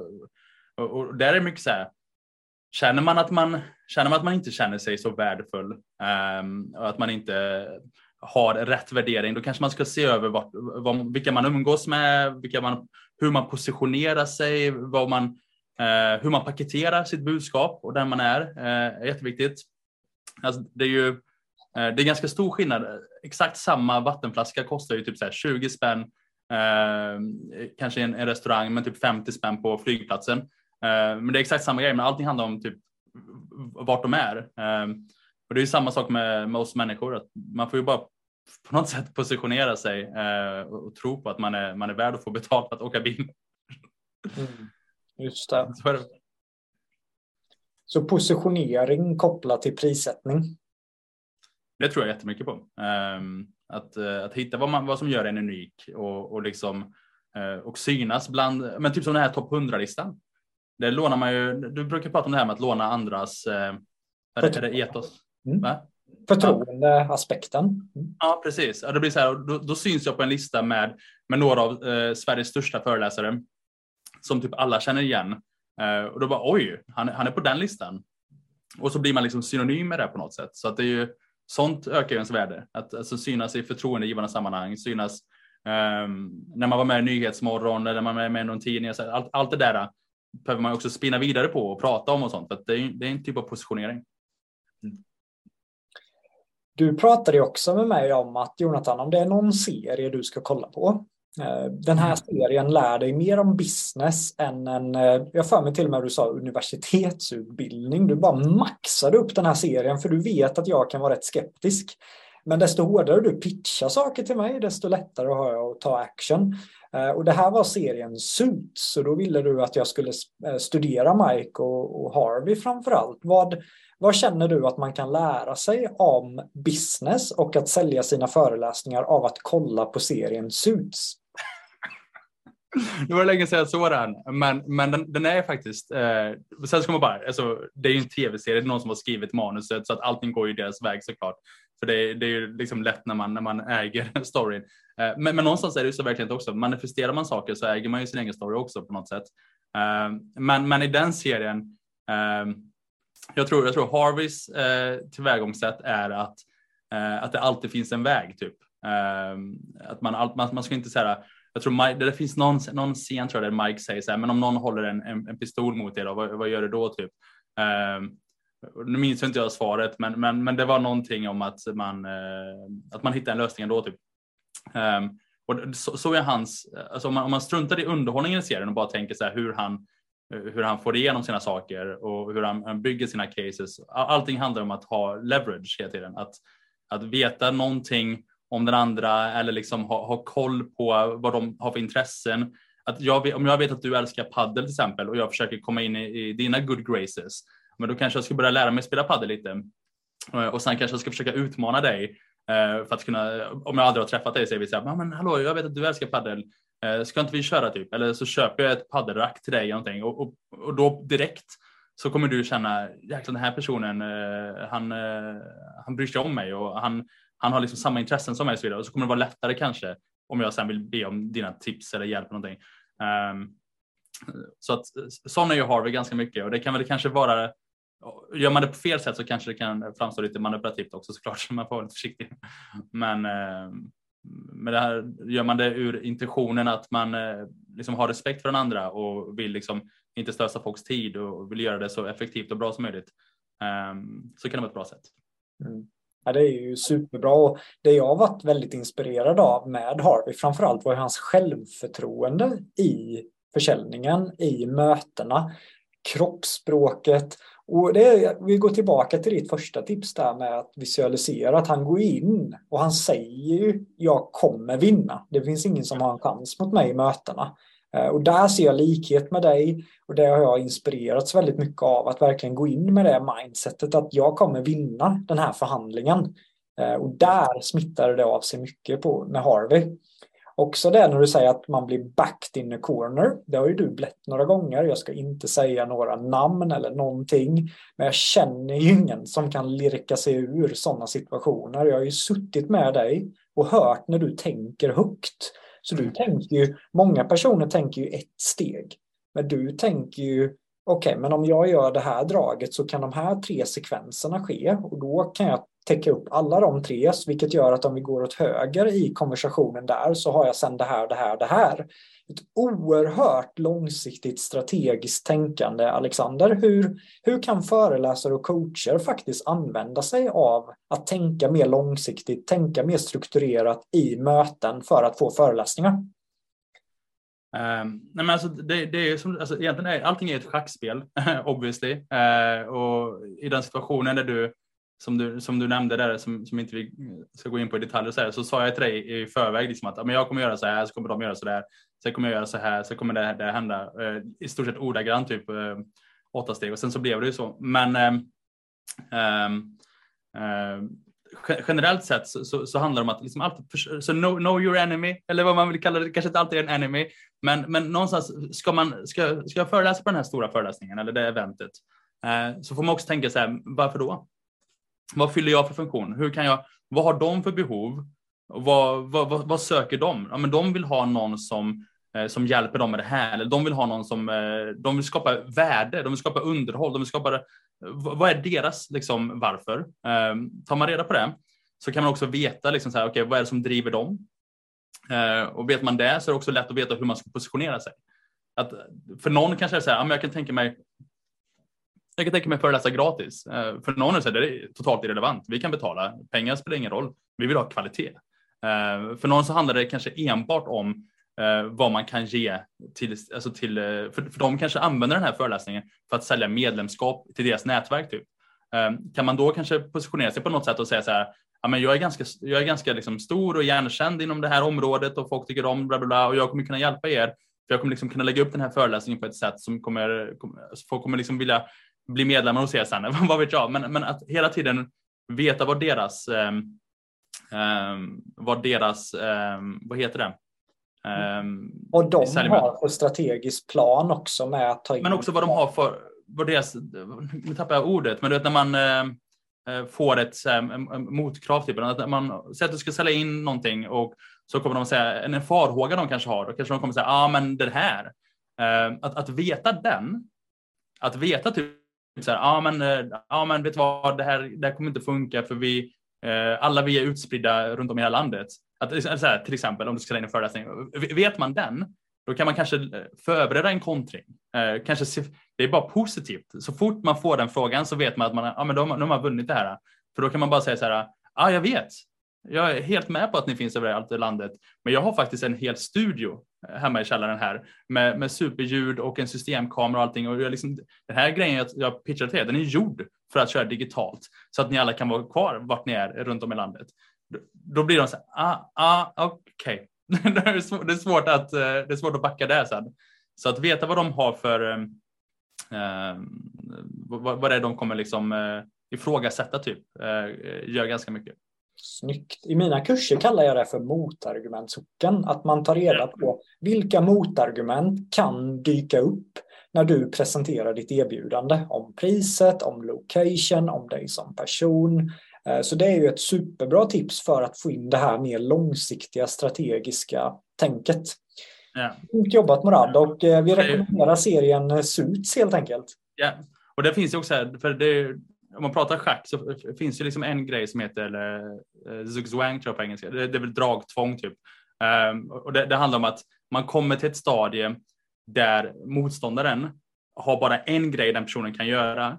B: och, och där är det mycket så här, känner man att man, känner man att man inte känner sig så värdefull um, och att man inte har rätt värdering, då kanske man ska se över vart, vad, vilka man umgås med, vilka man, hur man positionerar sig, vad man uh, hur man paketerar sitt budskap och den man är Uh, är jätteviktigt. Alltså, det är ju eh, det är ganska stor skillnad. Exakt samma vattenflaska kostar ju typ så 20 spänn, eh, kanske en, en, restaurang, men typ 50 spänn på flygplatsen. Eh, men det är exakt samma grej, men allting handlar om typ vart de är. Eh, och det är samma sak med, med oss människor, att man får ju bara på något sätt positionera sig och, och tro på att man är, man är värd att få betalt för att åka bil.
A: Mm. Just det. Så positionering kopplat till prissättning?
B: Det tror jag jättemycket på. Um, att, att hitta vad, man, vad som gör en unik och, och, liksom, och synas bland, men typ som den här topp 100-listan. Det lånar man ju, du brukar prata om det här med att låna andras, uh, är, det, etos? Mm.
A: Förtroendeaspekten. Mm.
B: Ja, precis. Ja, det blir så här, då, då, syns jag på en lista med, med några av eh, Sveriges största föreläsare som typ alla känner igen. Eh, och då bara oj, han, han är på den listan. Och så blir man liksom synonym med det på något sätt. Så att det är ju, sånt ökar ju ens värde. Att alltså, synas i förtroendegivande sammanhang, synas um, när man var med i Nyhetsmorgon eller när man var med i någon tidning. Allt, allt det där behöver man också spinna vidare på och prata om och sånt. För det, är, det är en typ av positionering. Mm.
A: Du pratade ju också med mig om att Jonathan, om det är någon serie du ska kolla på Eh, den här serien lär dig mer om business än en, eh, jag för mig till och med du sa universitetsutbildning. Du bara maxade upp den här serien för du vet att jag kan vara rätt skeptisk. Men desto hårdare du pitchar saker till mig, desto lättare har jag att ta action. Eh, och det här var serien Suits, så då ville du att jag skulle eh, studera Mike och, och Harvey framför allt. Vad, vad känner du att man kan lära sig om business och att sälja sina föreläsningar av att kolla på serien Suits?
B: Det var länge sedan jag såg den, men, men den, den är faktiskt... Eh, sen ska man bara, alltså, det är ju en tv-serie, det är någon som har skrivit manuset så att allting går ju deras väg såklart. För det, det är ju liksom lätt när man, när man äger storyn. Eh, men, men någonstans är det ju så verkligen också, manifesterar man saker så äger man ju sin egen story också på något sätt. Eh, men, men i den serien, eh, jag, tror, jag tror Harveys tillvägagångssätt är att, att det alltid finns en väg typ. Att man, man, man ska inte säga jag tror Mike, det finns någon, någon scen tror jag där Mike säger så här, men om någon håller en, en, en pistol mot er, då, vad, vad, gör du då typ? Um, nu minns inte jag svaret, men, men, men det var någonting om att man, eh, att man hittar en lösning ändå. Typ. Um, och så, så, är hans, eh, alltså om man, om man struntar i underhållningen i serien och bara tänker så här, hur han eh, hur han får igenom sina saker och hur han bygger sina cases. Allting handlar om att ha leverage hela tiden. Att, att veta någonting om den andra eller liksom ha, ha koll på vad de har för intressen. att jag, om jag vet att du älskar paddel till exempel och jag försöker komma in i, i dina good graces, men då kanske jag ska börja lära mig spela padel lite. Eh, och sen kanske jag ska försöka utmana dig eh, för att kunna, om jag aldrig har träffat dig, säger vi så här, men hallå, jag vet att du älskar padel. Eh, ska inte vi köra typ? Eller så köper jag ett paddelrack till dig någonting och, och, och då direkt så kommer du känna, jäklar den här personen, han, han bryr sig om mig och han, han har liksom samma intressen som mig och så vidare. Och så kommer det vara lättare kanske om jag sen vill be om dina tips eller hjälp eller någonting. Um, så att sådana är ju Harvey ganska mycket och det kan väl kanske vara Gör man det på fel sätt så kanske det kan framstå lite manipulativt också såklart, så man får vara lite försiktig. Men, eh, men det här, gör man det ur intentionen att man eh, liksom har respekt för den andra och vill liksom inte slösa folks tid och vill göra det så effektivt och bra som möjligt ehm, så kan det vara ett bra sätt.
A: Mm. Ja, det är ju superbra. Och det jag varit väldigt inspirerad av med Harvey framförallt var hans självförtroende i försäljningen, i mötena, kroppsspråket. Och det vi går tillbaka till ditt första tips där med att visualisera att han går in och han säger ju jag kommer vinna. Det finns ingen som har en chans mot mig i mötena. Eh, och där ser jag likhet med dig och det har jag inspirerats väldigt mycket av att verkligen gå in med det mindsetet att jag kommer vinna den här förhandlingen. Eh, och där smittar det av sig mycket på, med Harvey. Också det när du säger att man blir backed in a corner. Det har ju du blivit några gånger. Jag ska inte säga några namn eller någonting. Men jag känner ju ingen som kan lirka sig ur sådana situationer. Jag har ju suttit med dig och hört när du tänker högt. Så du tänker ju, många personer tänker ju ett steg. Men du tänker ju, okej, okay, men om jag gör det här draget så kan de här tre sekvenserna ske och då kan jag täcka upp alla de tre, vilket gör att om vi går åt höger i konversationen där så har jag sen det här, det här, det här ett oerhört långsiktigt strategiskt tänkande, Alexander. Hur, hur kan föreläsare och coacher faktiskt använda sig av att tänka mer långsiktigt, tänka mer strukturerat i möten för att få föreläsningar?
B: Um, nej men alltså det, det är som, alltså egentligen är allting är ett schackspel, obviously. Uh, och i den situationen där du som du, som du nämnde där, som, som inte vi ska gå in på i detalj, så, här, så sa jag till dig i förväg liksom att men jag kommer göra så här, så kommer de göra så där, sen kommer jag göra så här, så kommer det, det hända. Eh, I stort sett ordagrant, typ eh, åtta steg och sen så blev det ju så. Men eh, ehm, eh, generellt sett så, så, så, handlar det om att liksom alltid, så know, know, your enemy, eller vad man vill kalla det, kanske inte alltid är en enemy, men, men någonstans ska man, ska, ska jag föreläsa på den här stora föreläsningen eller det eventet, eh, så får man också tänka så här, varför då? Vad fyller jag för funktion? Hur kan jag, vad har de för behov? Vad, vad, vad, vad söker de? Ja, men de vill ha någon som, eh, som hjälper dem med det här. Eller de vill ha någon som, eh, de vill skapa värde, de vill skapa underhåll, de vill skapa, vad är deras liksom, varför? Eh, tar man reda på det så kan man också veta liksom, så här, okay, vad är det som driver dem? Eh, och vet man det så är det också lätt att veta hur man ska positionera sig. Att, för någon kanske är det så här, ja, men jag kan tänka mig jag kan tänka mig föreläsa gratis. Eh, för någon är det totalt irrelevant. Vi kan betala. Pengar spelar ingen roll. Vi vill ha kvalitet. Eh, för någon så handlar det kanske enbart om eh, vad man kan ge till, alltså till för, för de kanske använder den här föreläsningen för att sälja medlemskap till deras nätverk. Typ. Kan man då kanske positionera sig på något sätt och säga så här, ja, men jag är ganska, jag är ganska liksom stor och igenkänd inom det här området och folk tycker om bla bla bla och jag kommer kunna hjälpa er. För jag kommer liksom kunna lägga upp den här föreläsningen på ett sätt som kommer, kommer alltså, folk kommer liksom vilja bli medlemmar hos er sen, vad vet jag. Men, men att hela tiden veta vad deras, um, um, vad deras, um, vad heter det?
A: Och de har på strategisk plan också med att ta in.
B: Men också vad de har för, vad deras, nu tappar jag ordet, men du vet när man uh, får ett uh, motkrav, typ, att man säger att du ska sälja in någonting och så kommer de säga en farhåga de kanske har, då kanske de kommer säga, ja ah, men det här, uh, att, att veta den, att veta typ så här, ja men, eh, men vet du vad, det här, det här kommer inte funka för vi, eh, alla vi är utspridda runt om i hela landet. Att, eh, så här, till exempel om du ska lägga in en föreläsning, vet man den, då kan man kanske eh, förbereda en kontring. Eh, kanske se, det är bara positivt. Så fort man får den frågan så vet man att man, ja, men då, då har man vunnit det här. För då kan man bara säga så här, ja jag vet, jag är helt med på att ni finns överallt i landet, men jag har faktiskt en hel studio eh, hemma i källaren här med, med superljud och en systemkamera och allting. Och jag liksom, den här grejen jag pitchar till er, den är gjord för att köra digitalt så att ni alla kan vara kvar vart ni är runt om i landet. Då blir de så här, ah, ah okej, okay. det, är svårt att, eh, det är svårt att backa där sen. Så att veta vad de har för, eh, vad, vad det är de kommer liksom eh, ifrågasätta typ, eh, gör ganska mycket.
A: Snyggt. I mina kurser kallar jag det för motargumentsocken. Att man tar reda på vilka motargument kan dyka upp när du presenterar ditt erbjudande om priset, om location, om dig som person. Eh, så det är ju ett superbra tips för att få in det här mer långsiktiga strategiska tänket. Ja. jobbat Morad och eh, vi rekommenderar serien Suits helt enkelt.
B: Ja, och det finns ju också, för det, om man pratar schack så finns det liksom en grej som heter eh, uh, zugzwang tror jag på engelska. Det, det är väl dragtvång typ. Um, och det, det, handlar om att man kommer till ett stadie där motståndaren har bara en grej den personen kan göra.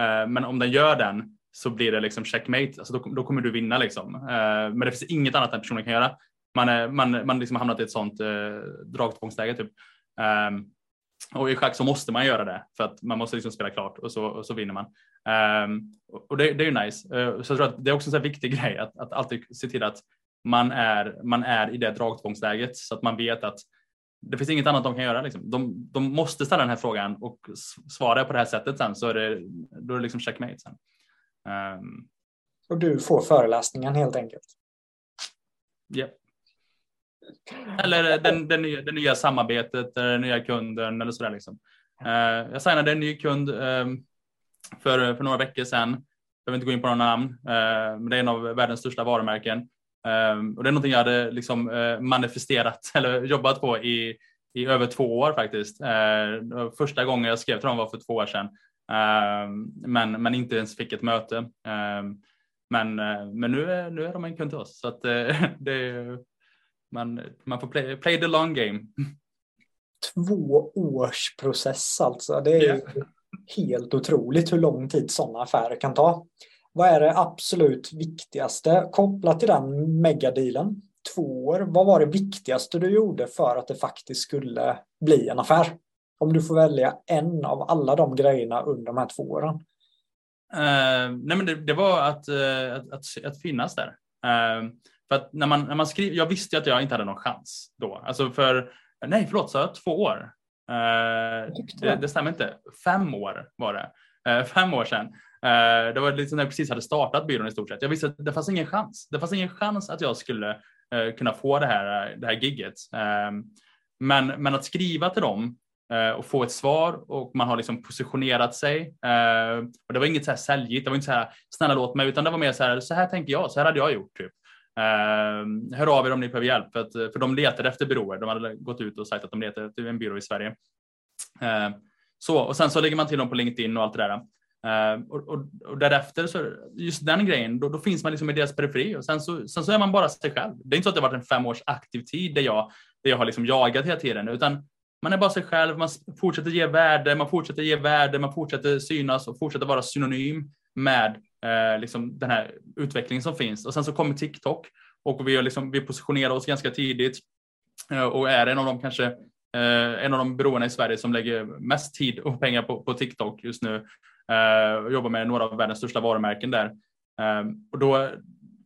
B: Uh, men om den gör den så blir det liksom checkmate. Alltså då, då kommer du vinna liksom. Uh, men det finns inget annat den personen kan göra. Man, är, man, man liksom hamnat i ett sånt uh, dragtvångsläge typ. Um, och i schack så måste man göra det för att man måste liksom spela klart och så, och så vinner man. Um, och det, det, är ju nice. Uh, så jag tror att det är också en viktig grej att, att alltid se till att man är, man är i det dragtvångsläget så att man vet att det finns inget annat de kan göra. Liksom. De, de måste ställa den här frågan och svara på det här sättet sen så är det, då är det liksom checkmate sen. Um,
A: och du får föreläsningen helt enkelt?
B: Ja. Yeah. Eller den, den, nya, det nya samarbetet, den nya kunden eller sådär. Liksom. Uh, jag signade en ny kund um, för, för några veckor sedan. Jag vill inte gå in på några namn, uh, men det är en av världens största varumärken. Um, och det är någonting jag hade liksom, uh, manifesterat eller jobbat på i, i över två år faktiskt. Första gången jag skrev till dem var för två år sedan, men, men inte ens fick ett möte. Men, men nu, är, nu är de en kund till oss, så att, det, man, man får play, play the long game.
A: Två års process alltså. Det är yeah helt otroligt hur lång tid sådana affärer kan ta. Vad är det absolut viktigaste kopplat till den megadealen? Två år. Vad var det viktigaste du gjorde för att det faktiskt skulle bli en affär? Om du får välja en av alla de grejerna under de här två åren.
B: Uh, nej men det, det var att, uh, att, att, att, finnas där. Uh, för att när man, när man skriver, jag visste att jag inte hade någon chans då. Alltså för, nej förlåt, sa jag två år? Uh, det, det stämmer inte. Fem år var det. Uh, fem år sedan. Uh, det var lite när jag precis hade startat byrån i stort sett. Jag visste att det fanns ingen chans. Det fanns ingen chans att jag skulle kunna få det här, det här gigget. men, men att skriva till dem och få ett svar och man har liksom positionerat sig. och det var inget så här säljigt, det var inte så här snälla låt mig, utan det var mer så här, så här tänker jag, så här hade jag gjort. Typ. Ehm, hör av er om ni behöver hjälp, för, att, för de letade efter byråer. De hade gått ut och sagt att de letade efter en byrå i Sverige. Ehm, så, och sen så lägger man till dem på LinkedIn och allt det där. Uh, och, och, och, därefter, så just den grejen, då, då, finns man liksom i deras periferi och sen så, sen så är man bara sig själv. Det är inte så att det har varit en fem års aktiv tid där jag, där jag har liksom jagat hela tiden, utan man är bara sig själv, man fortsätter ge värde, man fortsätter ge värde, man fortsätter synas och fortsätter vara synonym med eh, liksom den här utvecklingen som finns. Och sen så kommer TikTok och vi, liksom, vi positionerar oss ganska tidigt eh, och är en av de kanske eh, en av de byråerna i Sverige som lägger mest tid och pengar på, på TikTok just nu. Eh, och jobbar med några av världens största varumärken där. Eh, och då,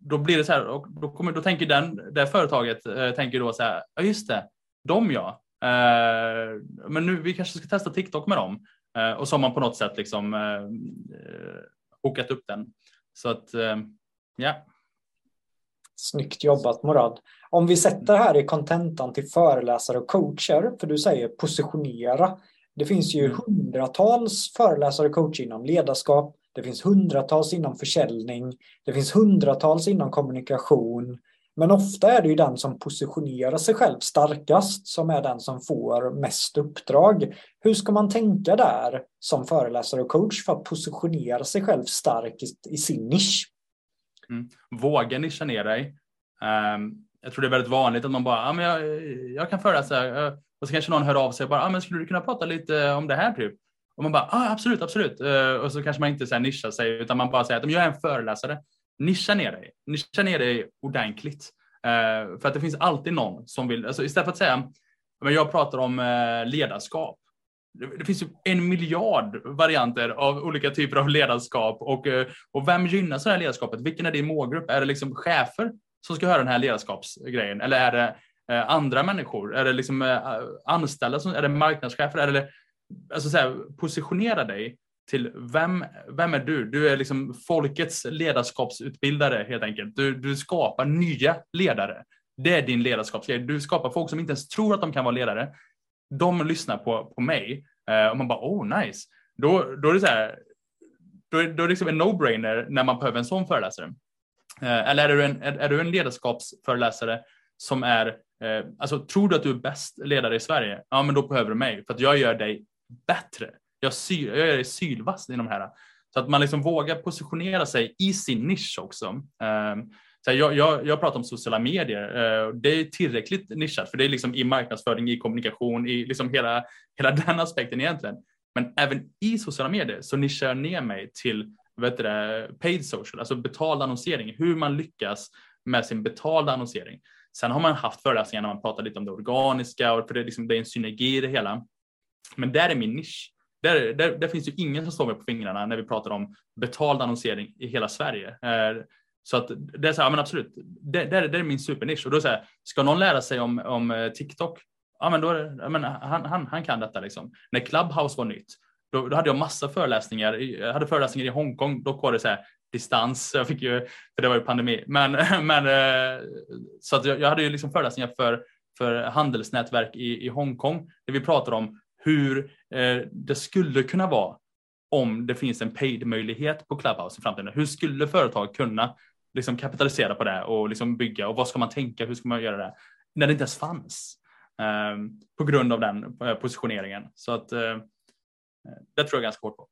B: då blir det så här, och då, kommer, då tänker den, det företaget eh, tänker då så här, ja just det, de ja. Eh, men nu, vi kanske ska testa TikTok med dem. Eh, och så har man på något sätt liksom eh, bokat upp den. Så att, eh, ja.
A: Snyggt jobbat Morad. Om vi sätter här i kontentan till föreläsare och coacher, för du säger positionera. Det finns ju mm. hundratals föreläsare och coacher inom ledarskap. Det finns hundratals inom försäljning. Det finns hundratals inom kommunikation. Men ofta är det ju den som positionerar sig själv starkast som är den som får mest uppdrag. Hur ska man tänka där som föreläsare och coach för att positionera sig själv starkt i, sin nisch?
B: Mm. Våga nischa ner dig. Um, jag tror det är väldigt vanligt att man bara, ah, men jag, jag kan föreläsa eh, och så kanske någon hör av sig och bara, ah, men skulle du kunna prata lite om det här typ? Och man bara, ah, absolut, absolut. Uh, och så kanske man inte så här, nischar sig utan man bara säger att jag är en föreläsare nischa ner dig. Nischa ner dig ordentligt. Eh, för att det finns alltid någon som vill, alltså istället för att säga, men jag pratar om eh, ledarskap. Det, det, finns ju en miljard varianter av olika typer av ledarskap och, eh, och vem gynnas av det här ledarskapet? Vilken är din målgrupp? Är det liksom chefer som ska höra den här ledarskapsgrejen eller är det eh, andra människor? Är det liksom eh, anställda? Som, är det marknadschefer? Är det, alltså så här, positionera dig till vem, vem är du? Du är liksom folkets ledarskapsutbildare helt enkelt. Du, du skapar nya ledare. Det är din ledarskapsgrej. Du skapar folk som inte ens tror att de kan vara ledare. De lyssnar på, på mig eh, och man bara oh nice. Då, då är det så här, då är, då är det liksom en no-brainer när man behöver en sån föreläsare. Eh, eller är du en, är, är du en ledarskapsföreläsare som är, eh, alltså tror du att du är bäst ledare i Sverige? Ja, men då behöver du mig för att jag gör dig bättre. Jag, syr, jag är sylvass i de här. Så att man liksom vågar positionera sig i sin nisch också. Ehm, så jag, jag, jag, pratar om sociala medier. Ehm, det är tillräckligt nischat för det är liksom i marknadsföring, i kommunikation, i liksom hela, hela den aspekten egentligen. Men även i sociala medier så nischar jag ner mig till vet det, paid social, alltså betald annonsering, hur man lyckas med sin betalda annonsering. Sen har man haft föreläsningar när man pratar lite om det organiska och för det, liksom, det är en synergi i det hela. Men där är min nisch. Där, där, där, finns ju ingen som står mig på fingrarna när vi pratar om betald annonsering i hela Sverige. Eh, så att det är så här, men absolut, det, det, det är min supernisch. Och då säger ska någon lära sig om, om eh, TikTok? Ja, men då är men han, han, han kan detta liksom. När Clubhouse var nytt, då, då, hade jag massa föreläsningar. Jag hade föreläsningar i Hongkong. Dock var det så här distans. Jag fick ju, för det var ju pandemi. Men, men eh, så att jag, jag hade ju liksom föreläsningar för, för handelsnätverk i, i Hongkong där vi pratar om hur eh, det skulle kunna vara om det finns en paid-möjlighet på Clubhouse i framtiden. Hur skulle företag kunna liksom kapitalisera på det och liksom bygga och vad ska man tänka? Hur ska man göra det? När det inte ens fanns eh, på grund av den eh, positioneringen. Så att eh, det tror jag ganska hårt på.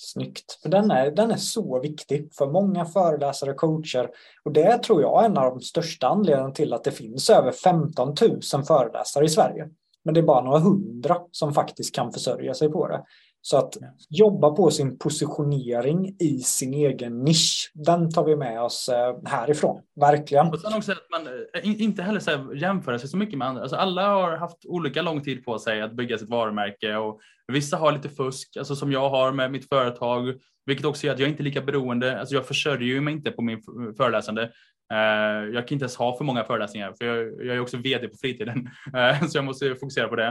A: Snyggt. För den, är, den är så viktig för många föreläsare och coacher. Och det tror jag är en av de största anledningarna till att det finns över 15 000 föreläsare i Sverige. Men det är bara några hundra som faktiskt kan försörja sig på det. Så att jobba på sin positionering i sin egen nisch, den tar vi med oss eh, härifrån. Verkligen.
B: Och sen också att man eh, inte heller så jämföra sig så mycket med andra. Alltså alla har haft olika lång tid på sig att bygga sitt varumärke och vissa har lite fusk, alltså som jag har med mitt företag, vilket också gör att jag inte är lika beroende. Alltså jag försörjer mig inte på min föreläsande. Eh, jag kan inte ens ha för många föreläsningar för jag, jag är också vd på fritiden eh, så jag måste fokusera på det.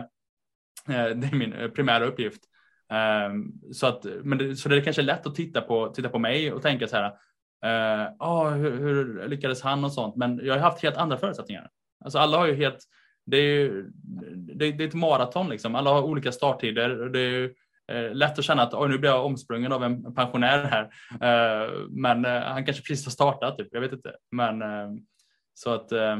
B: Eh, det är min primära uppgift. Så, att, men det, så det är kanske lätt att titta på, titta på mig och tänka så här, oh, hur, hur lyckades han och sånt, men jag har haft helt andra förutsättningar. Alltså alla har ju helt, det är, det, det är ett maraton liksom, alla har olika starttider. Det är, lätt att känna att Oj, nu blir jag omsprungen av en pensionär här. Eh, men eh, han kanske precis har startat, typ. jag vet inte. Men eh, så att eh,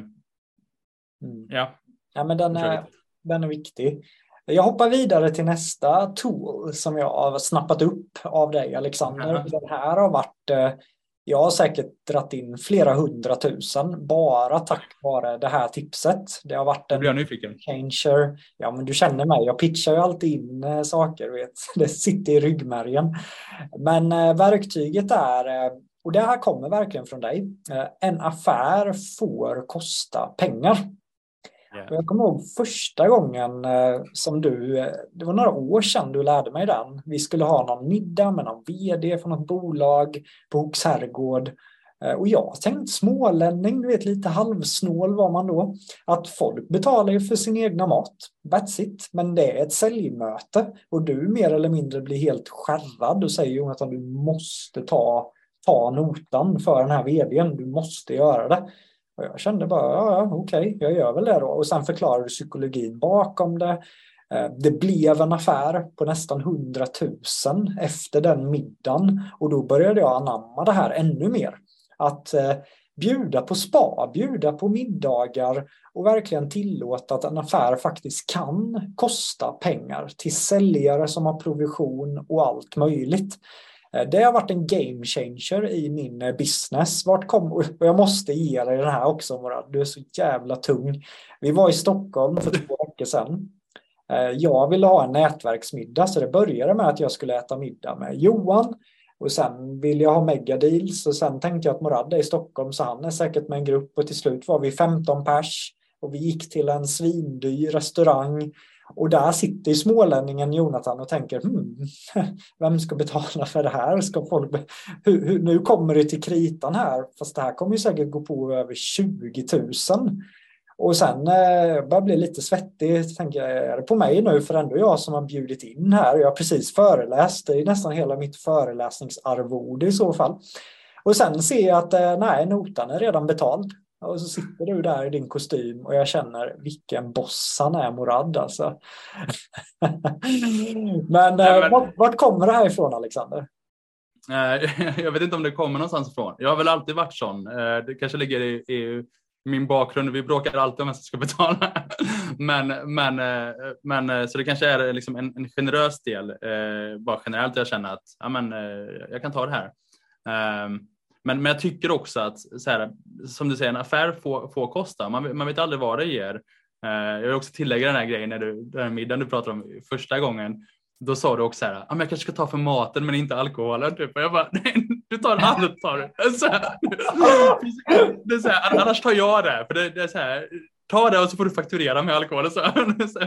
B: mm. ja.
A: Ja, men den är, den är viktig. Jag hoppar vidare till nästa tool som jag har snappat upp av dig Alexander. Mm. Den här har varit eh, jag har säkert dratt in flera hundratusen bara tack vare det här tipset. Det har varit en
B: nyfiken.
A: changer. Ja, men du känner mig. Jag pitchar ju alltid in äh, saker. Vet. Det sitter i ryggmärgen. Men äh, verktyget är, äh, och det här kommer verkligen från dig, en affär får kosta pengar. Yeah. Jag kommer ihåg första gången eh, som du, eh, det var några år sedan du lärde mig den. Vi skulle ha någon middag med någon vd från något bolag på Hooks herrgård. Eh, och jag tänkte smålänning, du vet lite halvsnål var man då. Att folk betalar ju för sin egna mat. That's it. Men det är ett säljmöte och du mer eller mindre blir helt skärrad och säger Jonathan du måste ta, ta notan för den här vdn. Du måste göra det. Och jag kände bara, ja, ja okej, okay, jag gör väl det då. Och sen förklarade du psykologin bakom det. Eh, det blev en affär på nästan 100 000 efter den middagen och då började jag anamma det här ännu mer. Att eh, bjuda på spa, bjuda på middagar och verkligen tillåta att en affär faktiskt kan kosta pengar till säljare som har provision och allt möjligt. Eh, det har varit en game changer i min eh, business. Vart kom, och jag måste ge dig den här också Morad. Du är så jävla tung. Vi var i Stockholm för två veckor sedan. Eh, jag ville ha en nätverksmiddag så det började med att jag skulle äta middag med Johan. Och sen ville jag ha megadeals och sen tänkte jag att Morad är i Stockholm så han är säkert med en grupp och till slut var vi 15 pers. Och vi gick till en svindyr restaurang och där sitter smålänningen Jonathan och tänker, hmm, vem ska betala för det här? Ska folk hur, hur, nu kommer det till kritan här, fast det här kommer ju säkert gå på över 20 000. Och sen eh, börjar bli lite svettig. Tänker jag, är det på mig nu? För ändå jag som har bjudit in här. Jag har precis föreläst. Det är nästan hela mitt föreläsningsarvode i så fall. Och sen ser jag att eh, nej, notan är redan betald. Och så sitter du där i din kostym och jag känner vilken boss han är Morad alltså. men, nej, men... Vart, vart kommer det här ifrån Alexander?
B: Jag vet inte om det kommer någonstans ifrån. Jag har väl alltid varit sån. Det kanske ligger i, i min bakgrund. Vi bråkar alltid om vem som ska betala. men, men, men, så det kanske är liksom en, en generös del. Bara generellt jag känner att ja, men, jag kan ta det här. Men, men jag tycker också att, så här, som du säger, en affär får, får kosta. Man, man vet aldrig vad det ger. Uh, jag vill också tillägga den här grejen, när du, den här middagen du pratade om första gången. Då sa du också så här, ah, men jag kanske ska ta för maten men inte alkoholen. Typ. Och jag bara, nej, du tar allt tar du. Så här, det är så här, annars tar jag det. För det, det är så här, ta det och så får du fakturera med alkoholen. Så, så,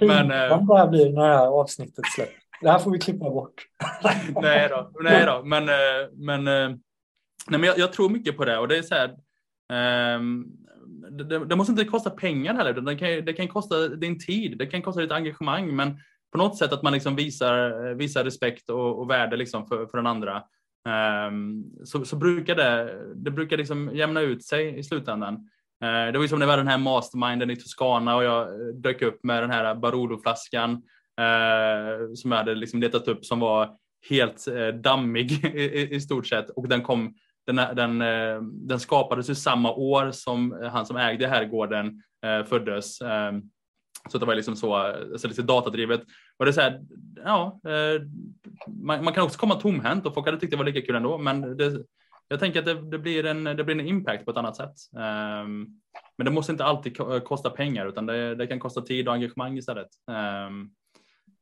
A: men, äh, det här blir när det här avsnittet släpps. Det här får vi klippa bort.
B: nej då, nej då. Men, eh, men, eh, nej, men jag, jag, tror mycket på det och det är så här. Um, det, det, måste inte kosta pengar heller, det kan, det kan kosta din tid, det kan kosta ditt engagemang, men på något sätt att man liksom visar, visar respekt och, och värde liksom för, för den andra. Um, så, så brukar det, det brukar liksom jämna ut sig i slutändan. Uh, det var ju som när vi den här masterminden i Toscana och jag dök upp med den här Barolo-flaskan Eh, som jag hade liksom letat upp som var helt eh, dammig i, i, stort sett och den kom den, den, eh, den skapades ju samma år som han som ägde herrgården eh, föddes. Eh, så det var liksom så, alltså lite datadrivet. Och det är så här, ja, eh, man, man, kan också komma tomhänt och folk hade tyckt det var lika kul ändå, men det, jag tänker att det, det, blir en, det blir en impact på ett annat sätt. Ehm, men det måste inte alltid kosta pengar utan det, det, kan kosta tid och engagemang istället. Um,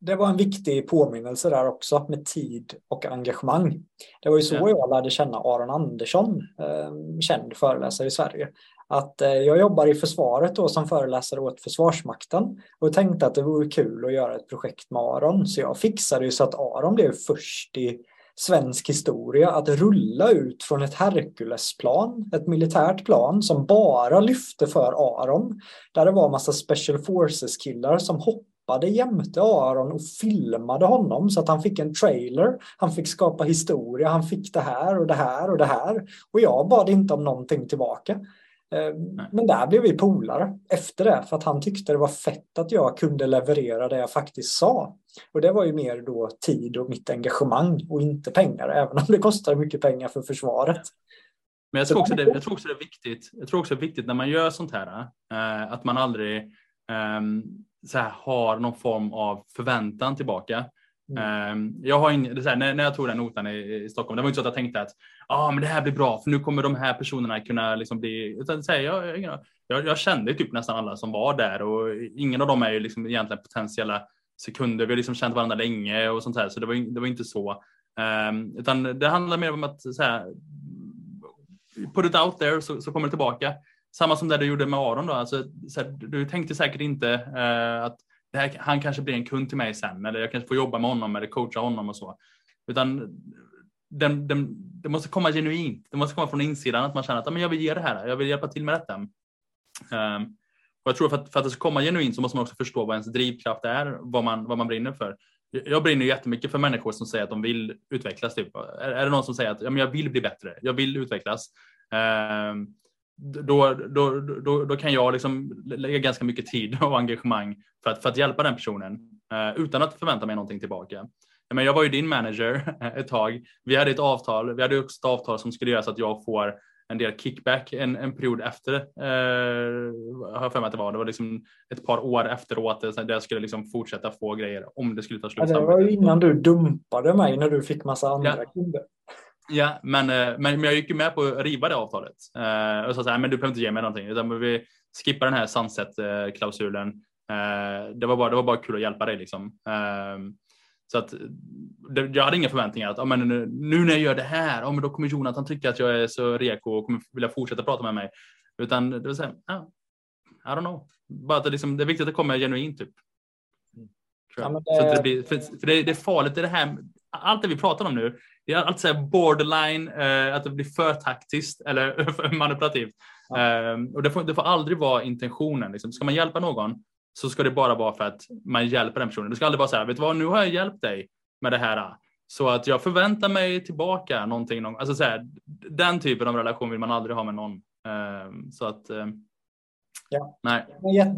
A: det var en viktig påminnelse där också med tid och engagemang. Det var ju så ja. jag lärde känna Aron Andersson, eh, känd föreläsare i Sverige. Att eh, jag jobbar i försvaret då som föreläsare åt Försvarsmakten och tänkte att det vore kul att göra ett projekt med Aron. Så jag fixade ju så att Aron blev först i svensk historia att rulla ut från ett Herculesplan, ett militärt plan som bara lyfte för Aron. Där det var massa special forces killar som hoppade hoppade jämte Aron och filmade honom så att han fick en trailer. Han fick skapa historia, han fick det här och det här och det här. Och jag bad inte om någonting tillbaka. Eh, men där blev vi polare efter det för att han tyckte det var fett att jag kunde leverera det jag faktiskt sa. Och det var ju mer då tid och mitt engagemang och inte pengar, även om det kostar mycket pengar för försvaret.
B: Men jag tror, också det, jag tror också det är viktigt. Jag tror också det är viktigt när man gör sånt här, eh, att man aldrig um, så här, har någon form av förväntan tillbaka. Mm. Um, jag har ingen, här, när, när jag tog den notan i, i, Stockholm, det var inte så att jag tänkte att ah, men det här blir bra för nu kommer de här personerna kunna liksom bli, utan, så här, jag, jag, jag, kände typ nästan alla som var där och ingen av dem är ju liksom egentligen potentiella sekunder. Vi har liksom känt varandra länge och sånt här, så det var, det var inte så. Um, utan det handlar mer om att så här, put it out there så, så kommer det tillbaka samma som det du gjorde med Aron då, alltså, här, du tänkte säkert inte eh, att här, han kanske blir en kund till mig sen eller jag kanske får jobba med honom eller coacha honom och så. Utan den, den, det måste komma genuint, det måste komma från insidan att man känner att men jag vill ge det här, jag vill hjälpa till med detta. Um, och jag tror för att, för att det ska komma genuint så måste man också förstå vad ens drivkraft är, vad man, vad man brinner för. Jag brinner jättemycket för människor som säger att de vill utvecklas. Typ. Är, är det någon som säger att ja, men jag vill bli bättre, jag vill utvecklas. Um, då, då, då, då kan jag liksom lägga ganska mycket tid och engagemang för att, för att hjälpa den personen uh, utan att förvänta mig någonting tillbaka. Men jag var ju din manager ett tag. Vi hade ett avtal. Vi hade också ett avtal som skulle göra så att jag får en del kickback en, en period efter. Eh, har för mig att det var. Det var liksom ett par år efteråt där jag skulle liksom fortsätta få grejer om det skulle ta slut.
A: Ja, det var innan du dumpade mig när du fick massa andra ja. kunder.
B: Ja, men, eh, men, men jag gick ju med på att riva det avtalet eh, och sa så här, men du behöver inte ge mig någonting utan vi skippar den här sunset-klausulen. Eh, det, var bara, det var bara kul att hjälpa dig liksom. Eh, så att jag hade inga förväntningar att oh, men nu, nu när jag gör det här, oh, men då kommer Jonathan tycka att jag är så reko och kommer vilja fortsätta prata med mig. Utan det var så här, oh, I don't know. Bara att det, liksom, det är viktigt att det kommer genuint typ. Ja, det... Så det, blir, för, för det, det, är farligt, det, det här, allt det vi pratar om nu, det är alltid så borderline, eh, att det blir för taktiskt eller för manipulativt. Ja. Um, och det får, det får aldrig vara intentionen. Liksom. Ska man hjälpa någon så ska det bara vara för att man hjälper den personen. Det ska aldrig vara så här, vet du vad, nu har jag hjälpt dig med det här. Så att jag förväntar mig tillbaka någonting. Alltså så här, den typen av relation vill man aldrig ha med någon. Um, så att um,
A: Ja. Nej.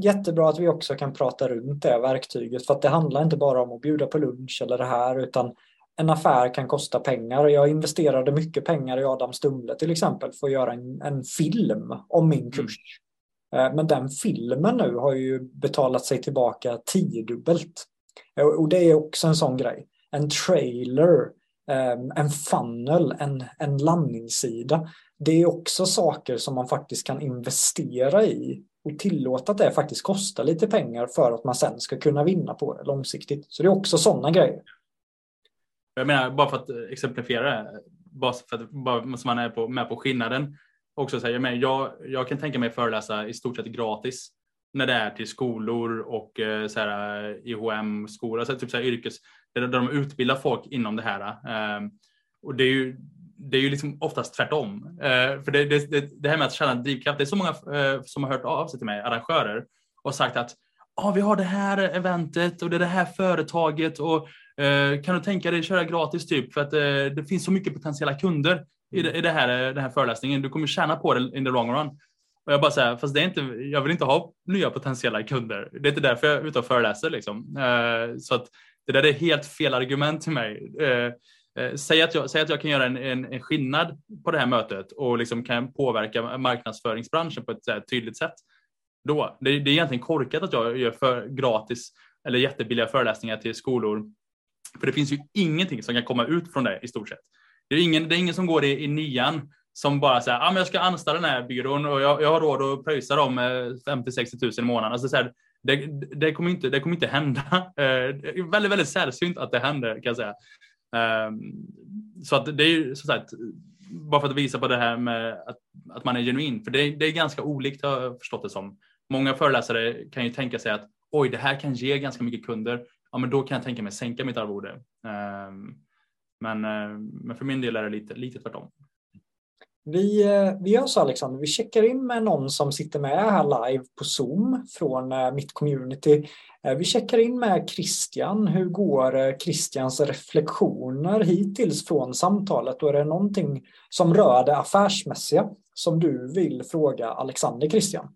A: Jättebra att vi också kan prata runt det verktyget för att det handlar inte bara om att bjuda på lunch eller det här utan en affär kan kosta pengar. Jag investerade mycket pengar i Adam Stumle till exempel för att göra en, en film om min mm. kurs. Mm. Men den filmen nu har ju betalat sig tillbaka tiodubbelt. Och det är också en sån grej. En trailer, ehm, en funnel, en, en landningssida. Det är också saker som man faktiskt kan investera i och tillåta att det faktiskt kostar lite pengar för att man sen ska kunna vinna på det långsiktigt. Så det är också sådana grejer.
B: Jag menar, bara för att exemplifiera det, bara för att bara så man är på, med på skillnaden. Också så här, jag, jag kan tänka mig föreläsa i stort sett gratis när det är till skolor och eh, så här, eh, IHM-skolor, alltså typ så här yrkes, där de utbildar folk inom det här. Eh, och det är ju, det är ju liksom oftast tvärtom. För det, det, det här med att känna drivkraft, det är så många som har hört av sig till mig, arrangörer, och sagt att ah, vi har det här eventet och det är det här företaget och Eh, kan du tänka dig att köra gratis typ för att eh, det finns så mycket potentiella kunder i, det, i det här, eh, den här föreläsningen. Du kommer tjäna på det in the long run. Och jag bara säger, fast det är inte, jag vill inte ha nya potentiella kunder. Det är inte därför jag är ute och föreläser liksom. Så att det där är helt fel argument till mig. Säg, att jag, säg att jag kan göra en, en, en skillnad på det här mötet och liksom kan påverka marknadsföringsbranschen på ett tydligt sätt. Då, det, det är egentligen korkat att jag gör för gratis eller jättebilliga föreläsningar till skolor. För det finns ju ingenting som kan komma ut från det i stort sett. Det är ingen, det är ingen som går i, i nian som bara säger ah, jag ska anställa den här byrån och jag, jag har råd att pröjsa dem eh, 50-60 000 i månaden. Alltså, så här, det, det, kommer inte, det kommer inte hända. Eh, väldigt, väldigt sällsynt att det händer kan jag säga. Ehm, så att det är ju så sagt, bara för att visa på det här med att, att man är genuin, för det det är ganska olikt har jag förstått det som. Många föreläsare kan ju tänka sig att oj, det här kan ge ganska mycket kunder. Ja, men då kan jag tänka mig sänka mitt arvode. Ehm, men, eh, men för min del är det lite, lite tvärtom.
A: Vi, eh, vi gör så Alexander, vi checkar in med någon som sitter med här live på Zoom från eh, mitt community. Vi checkar in med Christian. Hur går Christians reflektioner hittills från samtalet? Och är det någonting som rör det affärsmässiga som du vill fråga Alexander Christian?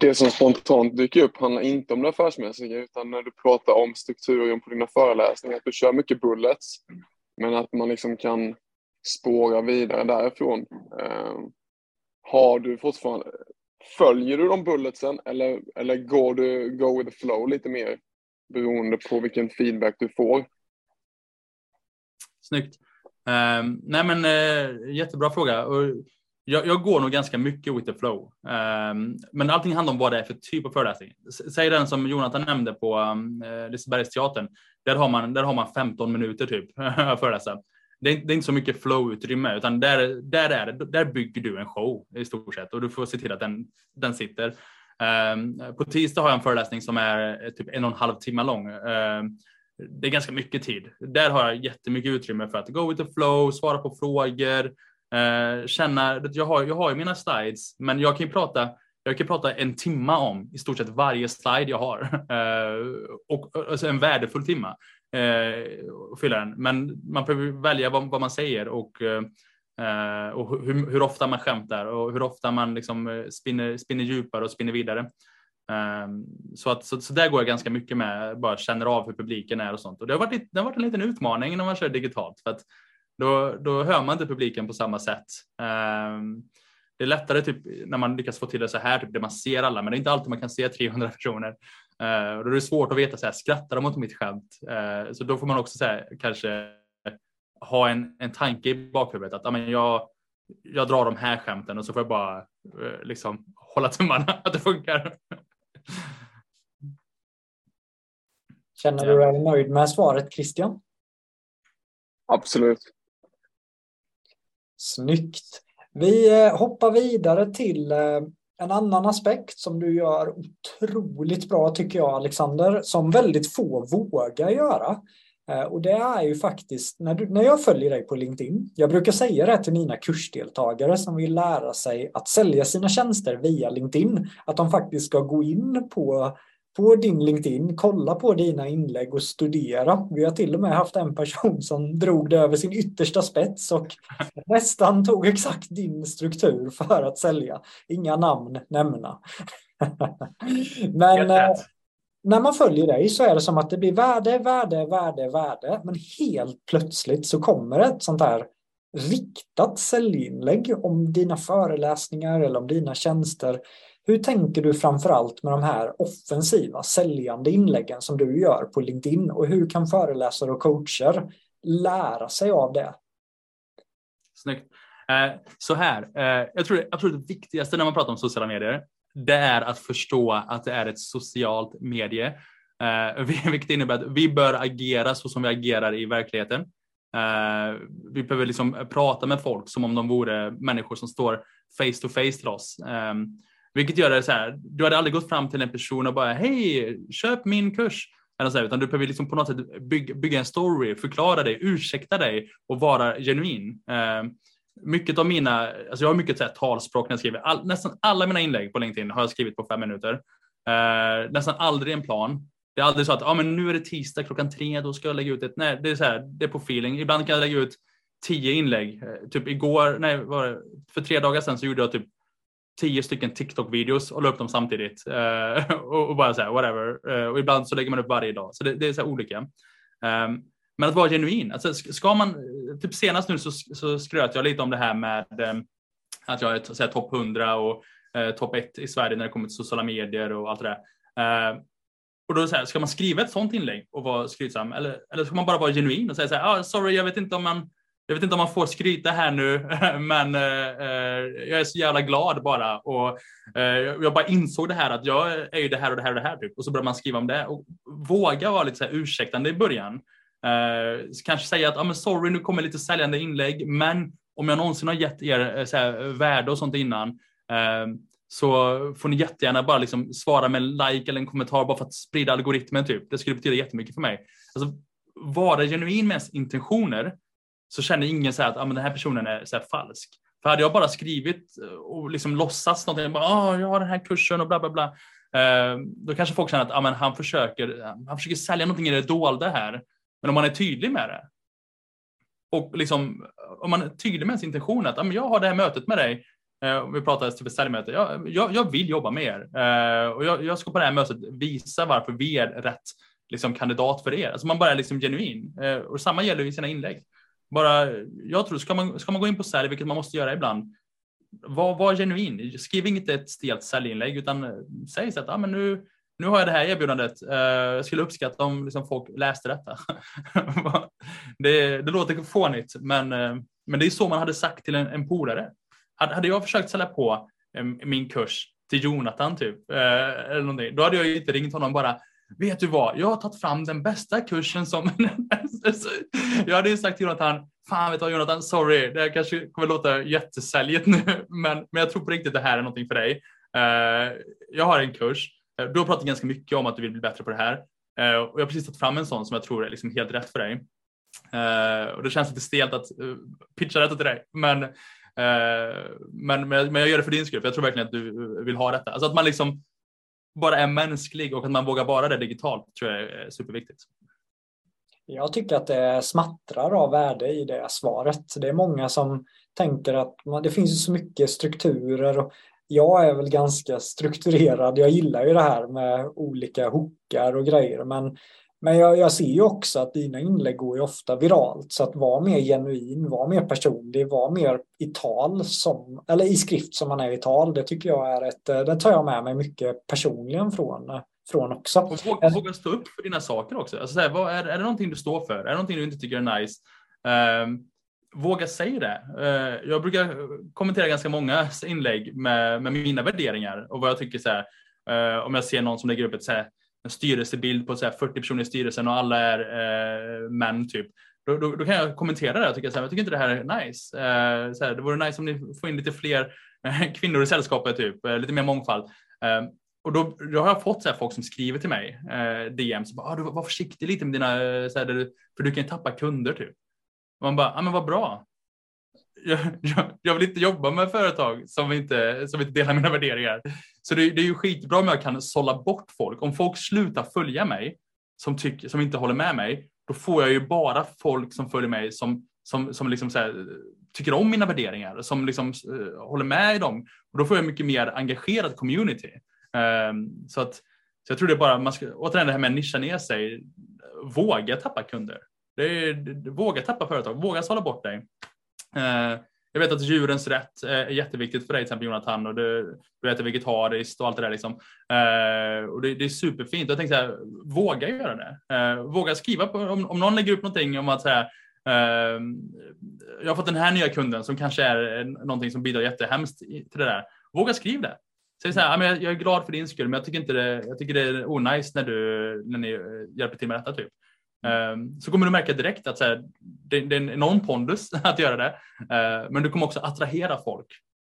C: Det som spontant dyker upp handlar inte om det affärsmässiga utan när du pratar om strukturen på dina föreläsningar, att du kör mycket bullets men att man liksom kan spåra vidare därifrån. Eh, har du fortfarande, följer du de bulletsen eller, eller går du go with the flow lite mer beroende på vilken feedback du får?
B: Snyggt. Um, nej men uh, jättebra fråga. Och jag, jag, går nog ganska mycket with the flow. Um, men allting handlar om vad det är för typ av föreläsning. Säg den som Jonathan nämnde på um, Lisebergsteatern. Där har, man, där har man 15 minuter typ att föreläsa det är, det är inte så mycket flow-utrymme, utan där, där, är det, där bygger du en show i stort sett och du får se till att den, den sitter. Um, på tisdag har jag en föreläsning som är eh, typ en och en halv timme lång. Um, det är ganska mycket tid. Där har jag jättemycket utrymme för att go with the flow, svara på frågor, Eh, känna, jag har, jag har ju mina slides, men jag kan ju prata jag kan prata en timma om i stort sett varje slide jag har. Eh, och, alltså en värdefull timma eh, fylla den. Men man behöver välja vad, vad man säger och, eh, och hur, hur, ofta man skämtar och hur ofta man liksom eh, spinner, spinner djupare och spinner vidare. Eh, så, att, så, så, där går jag ganska mycket med, bara känner av hur publiken är och sånt. Och det har varit, det har varit en liten utmaning när man kör digitalt för att då, då hör man inte publiken på samma sätt. Eh, det är lättare typ, när man lyckas få till det så här, typ, där man ser alla, men det är inte alltid man kan se 300 personer. Uh, då är det svårt att veta, så här, skrattar de åt mitt skämt? Uh, så då får man också så här, kanske ha en, en tanke i bakhuvudet att amen, jag, jag drar de här skämten och så får jag bara uh, liksom hålla tummarna att det funkar.
A: Känner du dig nöjd med svaret Christian?
C: Absolut.
A: Snyggt. Vi eh, hoppar vidare till eh, en annan aspekt som du gör otroligt bra tycker jag Alexander, som väldigt få vågar göra. Eh, och det är ju faktiskt, när, du, när jag följer dig på LinkedIn, jag brukar säga det till mina kursdeltagare som vill lära sig att sälja sina tjänster via LinkedIn, att de faktiskt ska gå in på på din LinkedIn, kolla på dina inlägg och studera. Vi har till och med haft en person som drog det över sin yttersta spets och nästan tog exakt din struktur för att sälja. Inga namn nämna. Men eh, när man följer dig så är det som att det blir värde, värde, värde, värde. Men helt plötsligt så kommer ett sånt här riktat säljinlägg om dina föreläsningar eller om dina tjänster hur tänker du framförallt med de här offensiva säljande inläggen som du gör på LinkedIn och hur kan föreläsare och coacher lära sig av det?
B: Snyggt. Eh, så här, eh, jag tror det absolut viktigaste när man pratar om sociala medier, det är att förstå att det är ett socialt medie. Eh, vilket innebär att vi bör agera så som vi agerar i verkligheten. Vi behöver liksom prata med folk som om de vore människor som står face to face till oss. Ehm, vilket gör det så här, du hade aldrig gått fram till en person och bara hej, köp min kurs. Eller så här, utan du behöver liksom på något sätt bygga, bygga en story, förklara dig, ursäkta dig och vara genuin. Eh, mycket av mina, alltså jag har mycket så här, talspråk när jag skriver. All, nästan alla mina inlägg på LinkedIn har jag skrivit på fem minuter. Eh, nästan aldrig en plan. Det är aldrig så att ah, men nu är det tisdag klockan tre, då ska jag lägga ut ett. Nej, det är så här, det är på feeling. Ibland kan jag lägga ut tio inlägg. Eh, typ igår, nej, var det, för tre dagar sedan så gjorde jag typ tio stycken TikTok-videos och la upp dem samtidigt. Uh, och, och, bara så här, whatever. Uh, och ibland så lägger man upp varje dag. Så det, det är så olika. Um, men att vara genuin. Alltså, ska man, typ senast nu så, så skröt jag lite om det här med um, att jag är topp 100 och uh, topp 1 i Sverige när det kommer till sociala medier och allt det där. Uh, och då så här, ska man skriva ett sånt inlägg och vara skrytsam eller, eller ska man bara vara genuin och säga så här, ah, sorry, jag vet inte om man jag vet inte om man får skryta här nu, men eh, eh, jag är så jävla glad bara. Och, eh, jag bara insåg det här att jag är ju det här och det här och det här. Typ. Och så börjar man skriva om det. Och våga vara lite så här ursäktande i början. Eh, kanske säga att ah, men sorry, nu kommer lite säljande inlägg, men om jag någonsin har gett er eh, så här, värde och sånt innan eh, så får ni jättegärna bara liksom svara med en like eller en kommentar bara för att sprida algoritmen. Typ. Det skulle betyda jättemycket för mig. Alltså, vara genuin med ens intentioner så känner ingen så att ah, men den här personen är så falsk. För hade jag bara skrivit eh, och liksom låtsats någonting, bara, ah, jag har den här kursen och bla bla bla. Eh, då kanske folk känner att ah, men han, försöker, han försöker sälja någonting i det dolda här. Men om man är tydlig med det och liksom, eh, om man är tydlig med sin intention att ah, men jag har det här mötet med dig, eh, vi pratar typ ett säljmöte, jag, jag, jag, vill jobba med er eh, och jag, jag, ska på det här mötet visa varför vi är rätt liksom, kandidat för er. Alltså man bara är liksom genuin eh, och samma gäller i sina inlägg. Bara, jag tror, ska man, ska man gå in på sälj, vilket man måste göra ibland, var, var genuin. Skriv inte ett stelt säljinlägg utan eh, säg så att ah, men nu, nu har jag det här erbjudandet. Eh, jag skulle uppskatta om liksom, folk läste detta. det, det låter fånigt, men, eh, men det är så man hade sagt till en, en polare. Hade, jag försökt sälja på min kurs till Jonathan typ, eller någonting, då hade jag inte ringt honom bara vet du vad, jag har tagit fram den bästa kursen som... jag hade ju sagt till Jonathan, fan vet du vad Jonathan, sorry, det här kanske kommer låta jättesäljigt nu, men, men jag tror på riktigt det här är någonting för dig. Uh, jag har en kurs, eh, du har pratat ganska mycket om att du vill bli bättre på det här uh, och jag har precis tagit fram en sån som jag tror är liksom helt rätt för dig. och det känns lite stelt att pitcha detta till dig, men, men, men, jag gör det för din skull, för jag tror verkligen att du vill ha detta. Alltså att man liksom bara är mänsklig och att man vågar vara det digitalt tror jag är superviktigt.
A: Jag tycker att det smattrar av värde i det svaret. Det är många som tänker att det finns så mycket strukturer och jag är väl ganska strukturerad. Jag gillar ju det här med olika hookar och grejer men men jag, jag, ser ju också att dina inlägg går ju ofta viralt, så att vara mer genuin, vara mer personlig, vara mer i tal, som, eller i skrift som man är i tal, det tycker jag är ett, det tar jag med mig mycket personligen från, från också.
B: Och våga, våga stå upp för dina saker också. Alltså, här, vad, är, är det någonting du står för? Är det någonting du inte tycker är nice? Um, våga säga det. Uh, jag brukar kommentera ganska många inlägg med, med mina värderingar och vad jag tycker så här, uh, om jag ser någon som lägger upp ett så här, en styrelsebild på så här 40 personer i styrelsen och alla är eh, män typ. Då, då, då, kan jag kommentera det och tycka så här, jag tycker inte det här är nice. Eh, så här, det vore nice om ni får in lite fler eh, kvinnor i sällskapet, typ, eh, lite mer mångfald. Eh, och då, då, har jag fått så folk som skriver till mig, eh, DM, så bara, ah, du, var försiktig lite med dina, eh, så här, för du kan ju tappa kunder typ. Och man bara, ah, men vad bra. Jag, jag, jag, vill inte jobba med företag som inte, som inte delar mina värderingar. Så det, det är ju skitbra om jag kan sålla bort folk. Om folk slutar följa mig, som, tycker, som inte håller med mig, då får jag ju bara folk som följer mig som, som, som liksom så här, tycker om mina värderingar, som liksom, uh, håller med i dem. Och då får jag mycket mer engagerad community. Um, så, att, så jag tror det är bara, man ska, återigen det här med att nischa ner sig, våga tappa kunder. Det är, det, våga tappa företag, våga sålla bort dig. Uh, jag vet att djurens rätt eh, är jätteviktigt för dig, till exempel Jonathan, och du, du äter vegetariskt och allt det där. Liksom. Eh, och det, det, är superfint. Jag tänkte så här, våga göra det. Eh, våga skriva på, om, om någon lägger upp någonting om att så här, eh, jag har fått den här nya kunden som kanske är någonting som bidrar jättehemskt till det där. Våga skriv det. Säg så här, jag är glad för din skull, men jag tycker, inte det, jag tycker det är onajs när, du, när ni eh, hjälper till med detta. Typ. Ehm, så kommer du märka direkt att här, det, det, är en enorm pondus att göra det. Ehm, men du kommer också attrahera folk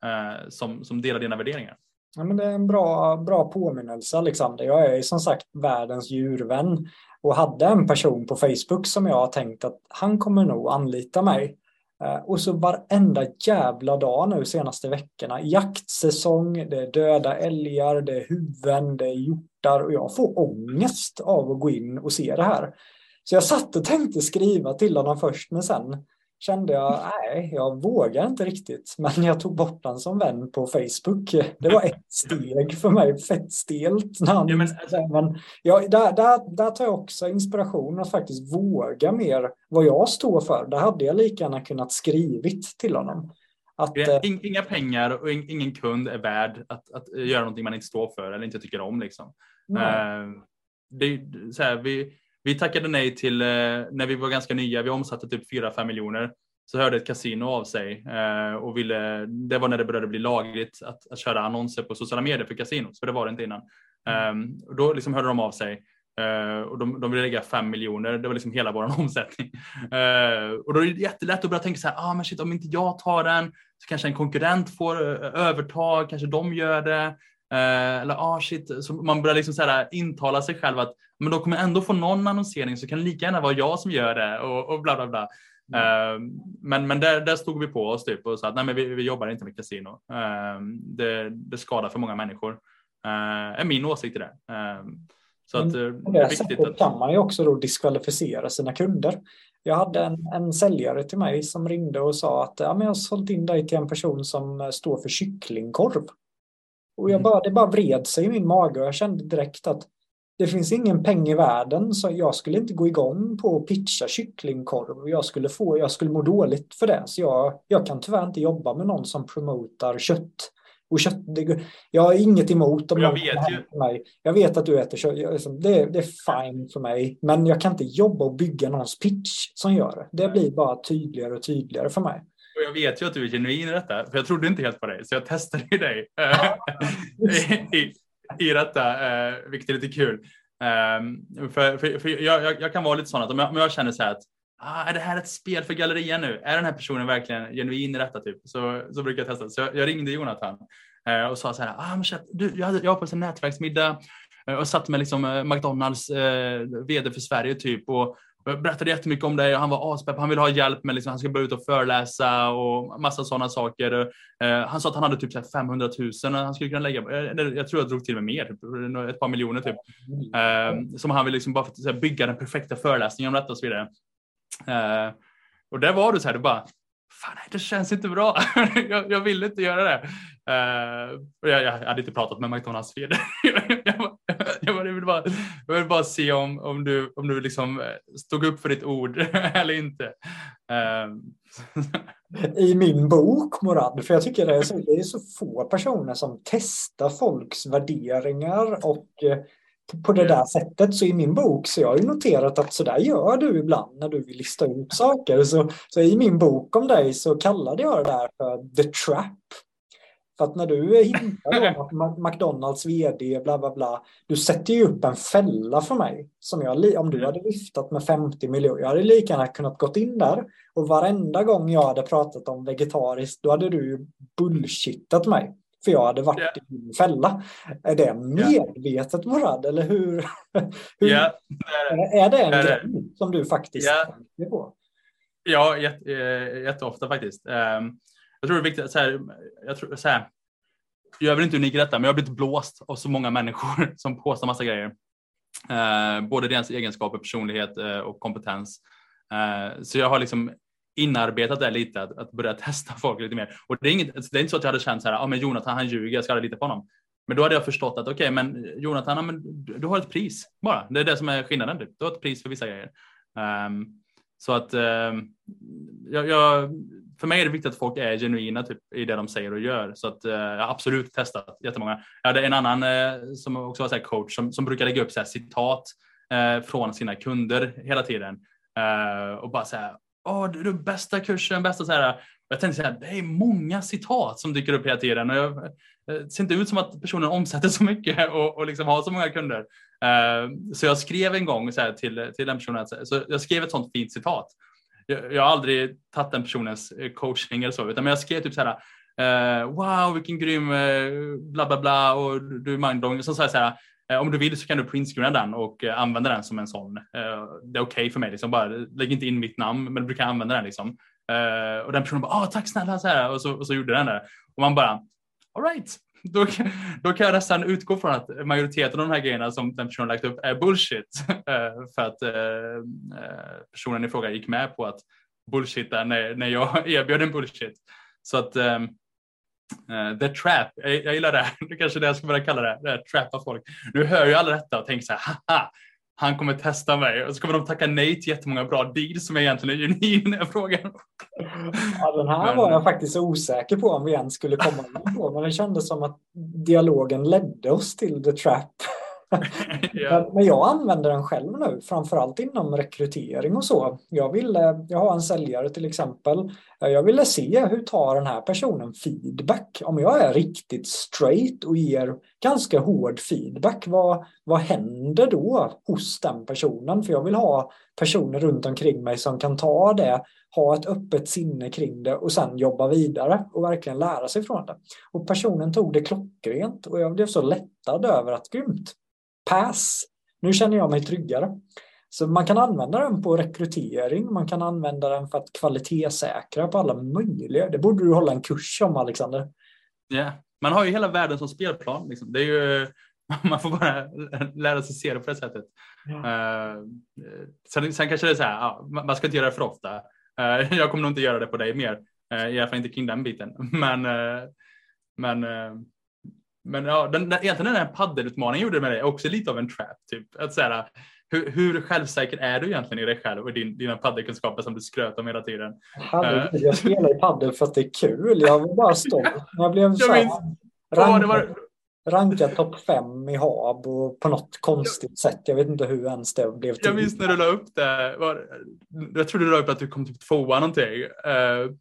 B: eh, som, som delar dina värderingar.
A: Ja, men det är en bra, bra påminnelse Alexander. Jag är som sagt världens djurvän och hade en person på Facebook som jag har tänkt att han kommer nog anlita mig. Ehm, och så varenda jävla dag nu senaste veckorna, jaktsäsong, det är döda älgar, det är huvuden, det är hjortar och jag får ångest av att gå in och se det här. Så jag satt och tänkte skriva till honom först, men sen kände jag, nej, jag vågar inte riktigt. Men jag tog bort honom som vän på Facebook. Det var ett steg för mig, fett stelt. När han, ja, men... men ja, där, där, där tar jag också inspiration att faktiskt våga mer vad jag står för. Där hade jag lika gärna kunnat skrivit till honom.
B: Att, eh, Inga pengar och ingen kund är värd att, att göra någonting man inte står för eller inte tycker om. Liksom. Uh, det, så här, vi, vi tackade nej till, eh, när vi var ganska nya, vi omsatte typ 4-5 miljoner, så hörde ett kasino av sig eh, och ville, det var när det började bli lagligt att, att köra annonser på sociala medier för kasinot, för det var det inte innan. Mm. och då liksom hörde de av sig Uh, och de, de ville lägga 5 miljoner, det var liksom hela vår omsättning. Och då är det jättelätt att börja tänka så här, ah, men shit, om inte jag tar den så kanske en konkurrent får övertag, kanske de gör det. Eh, eller ah shit, så man börjar liksom så här intala sig själv att men då kommer jag ändå få någon annonsering så kan det lika gärna vara jag som gör det och, och bla bla bla. Mm. Uh, men men där, där stod vi på oss typ och sa att nej, men vi, vi jobbar inte med kasino. Uh, det, det skadar för många människor. Uh, är min åsikt i det. så att, det
A: är viktigt att... kan man ju också då diskvalificera sina kunder. Jag hade en, en säljare till mig som ringde och sa att ja, men jag har sålt in dig till en person som står för kycklingkorv. Och jag mm. bara, det bara vred sig i min mage och jag kände direkt att det finns ingen peng i världen så jag skulle inte gå igång på att pitcha kycklingkorv. Jag skulle, få, jag skulle må dåligt för det. Så jag, jag kan tyvärr inte jobba med någon som promotar kött. Och kött det, jag har inget emot om
B: jag vet ju.
A: mig. Jag vet att du äter kött. Jag, liksom, det, det, är fine för mig. Men jag kan inte jobba och bygga någons pitch som gör det. Det blir bara tydligare och tydligare för mig.
B: Och jag vet ju att du är genuin i detta, för jag trodde inte helt på dig, så jag testade ju dig i, i, i detta, eh, vilket är lite kul. Um, för, för, för jag, jag, kan vara lite sån att om jag, om jag känner så här att ah, är det här ett spel för galleriet nu? Är den här personen verkligen genuin i detta? Typ? Så, så brukar jag testa. Så jag, jag ringde Jonathan uh, och sa så här, ah, men shit, du, jag, hade, jag var på en nätverksmiddag uh, och satt med liksom, uh, McDonalds vd för Sverige typ och jag berättade jättemycket om det och han var aspepp. Han ville ha hjälp med, liksom, han ska börja ut och föreläsa och massa sådana saker. Eh, han sa att han hade typ 500 000 han skulle kunna lägga, eh, jag, tror jag drog till med mer, typ, ett par miljoner typ. Eh, som han ville liksom bara för att bygga den perfekta föreläsningen om detta och så vidare. Och där var du så här, du bara, fan det känns inte bra. jag, jag vill inte göra det. Uh, jag, jag, hade inte pratat med McDonalds jag, jag, bara, jag vill bara se om, om du, om du liksom eh, stod upp för ditt ord eller inte. Uh.
A: I min bok Morad, för jag tycker det är, så, det är så få personer som testar folks värderingar och på det där sättet. Så i min bok så jag har jag noterat att så där gör du ibland när du vill lista ut saker. Så, så i min bok om dig så kallade jag det där för the trap. För att när du att McDonalds vd bla bla bla, du sätter ju upp en fälla för mig. Som jag, om du hade viftat med 50 miljoner, jag hade lika gärna kunnat gått in där och varenda gång jag hade pratat om vegetariskt, då hade du bullshittat mig. För jag hade varit yeah. i din fälla. Är det medvetet. Morad eller hur? hur
B: yeah.
A: är, är det en grej som du faktiskt yeah. tänker på?
B: Ja, jätte, eh, jätteofta faktiskt. Ehm, jag tror det är viktigt, så här, jag, tror, så här, jag är väl inte unik i detta, men jag har blivit blåst av så många människor som påstår massa grejer. Eh, både deras egenskaper, personlighet eh, och kompetens. Eh, så jag har liksom inarbetat det lite, att, att, börja testa folk lite mer. Och det är, inget, alltså, det är inte så att jag hade känt så här, ah, men Jonathan han ljuger, jag ska aldrig lita på honom. Men då hade jag förstått att okej, okay, men Jonathan, men du har ett pris bara. Det är det som är skillnaden. Du, Du har ett pris för vissa grejer. Um, så att um, jag, jag, för mig är det viktigt att folk är genuina typ, i det de säger och gör. Så att, eh, jag har absolut testat jättemånga. Jag hade en annan eh, som också var så coach som, som brukar lägga upp så citat eh, från sina kunder hela tiden. Eh, och bara så åh, du du bästa kursen, bästa så här. Jag tänkte så här, det är många citat som dyker upp hela tiden och jag, eh, det ser inte ut som att personen omsätter så mycket och, och liksom har så många kunder. Uh, så jag skrev en gång så här till, till den personen, så jag skrev ett sånt fint citat. Jag, jag har aldrig tagit den personens eh, coaching eller så, utan jag skrev typ så här, uh, wow vilken grym uh, bla bla bla och du är mindblowing. Så sa jag så här, om du vill så kan du printscreena den och använda den som en sån. Det är okej okay för mig, liksom. bara lägg inte in mitt namn, men du kan använda den. Liksom. Och den personen bara, ah, tack snälla, så här. Och, så, och så gjorde den det. Och man bara, alright, då, då kan jag nästan utgå från att majoriteten av de här grejerna som den personen lagt upp är bullshit. Eh, för att eh, eh, personen i fråga gick med på att bullshitta när, när jag erbjöd en bullshit. Så att Uh, the trap, jag, jag, gillar det. Det kanske är det jag ska börja kalla det, det trappa folk. Nu hör ju alla detta och tänker så här, haha, han kommer testa mig och så kommer de tacka nej till jättemånga bra deals som jag egentligen är genuin när jag frågar.
A: Ja, den här men... var jag faktiskt osäker på om vi ens skulle komma in på, men det kändes som att dialogen ledde oss till the trap. ja. Men jag använder den själv nu, framförallt inom rekrytering och så. Jag, ville, eh, jag har en säljare till exempel. Eh, jag ville se hur tar den här personen feedback. Om jag är riktigt straight och ger ganska hård feedback, vad, vad händer då hos den personen? För jag vill ha personer runt omkring mig som kan ta det, ha ett öppet sinne kring det och sen jobba vidare och verkligen lära sig från det. Och personen tog det klockrent och jag blev så lättad över att grymt, pass. Nu känner jag mig tryggare. Så man kan använda den på rekrytering, man kan använda den för att kvalitetssäkra på alla möjliga. Det borde du hålla en kurs om Alexander.
B: Ja, yeah. man har ju hela världen som spelplan. Liksom. Det är ju, man får bara lära sig se det på det sättet. Ja. Uh, sen, sen, kanske det är så här, ja, man ska inte göra det för ofta. Uh, jag kommer nog inte göra det på dig mer, uh, i alla fall inte kring den biten. Men, men men ja, den, den, egentligen den här paddelutmaningen gjorde med dig också lite av en trap. Typ. Att så här, hur, hur självsäker är du egentligen i dig själv och din, dina paddelkunskaper som du skröt om hela tiden?
A: Herregud, jag spelar i paddel för att det är kul. Jag var bara stolt. Jag blev så här, rankad, var... rankad topp fem i HAB och på något konstigt sätt. Jag vet inte hur ens det blev
B: till. Jag minns när du la upp det. Var, jag tror du la upp att du kom typ tvåa någonting. Uh,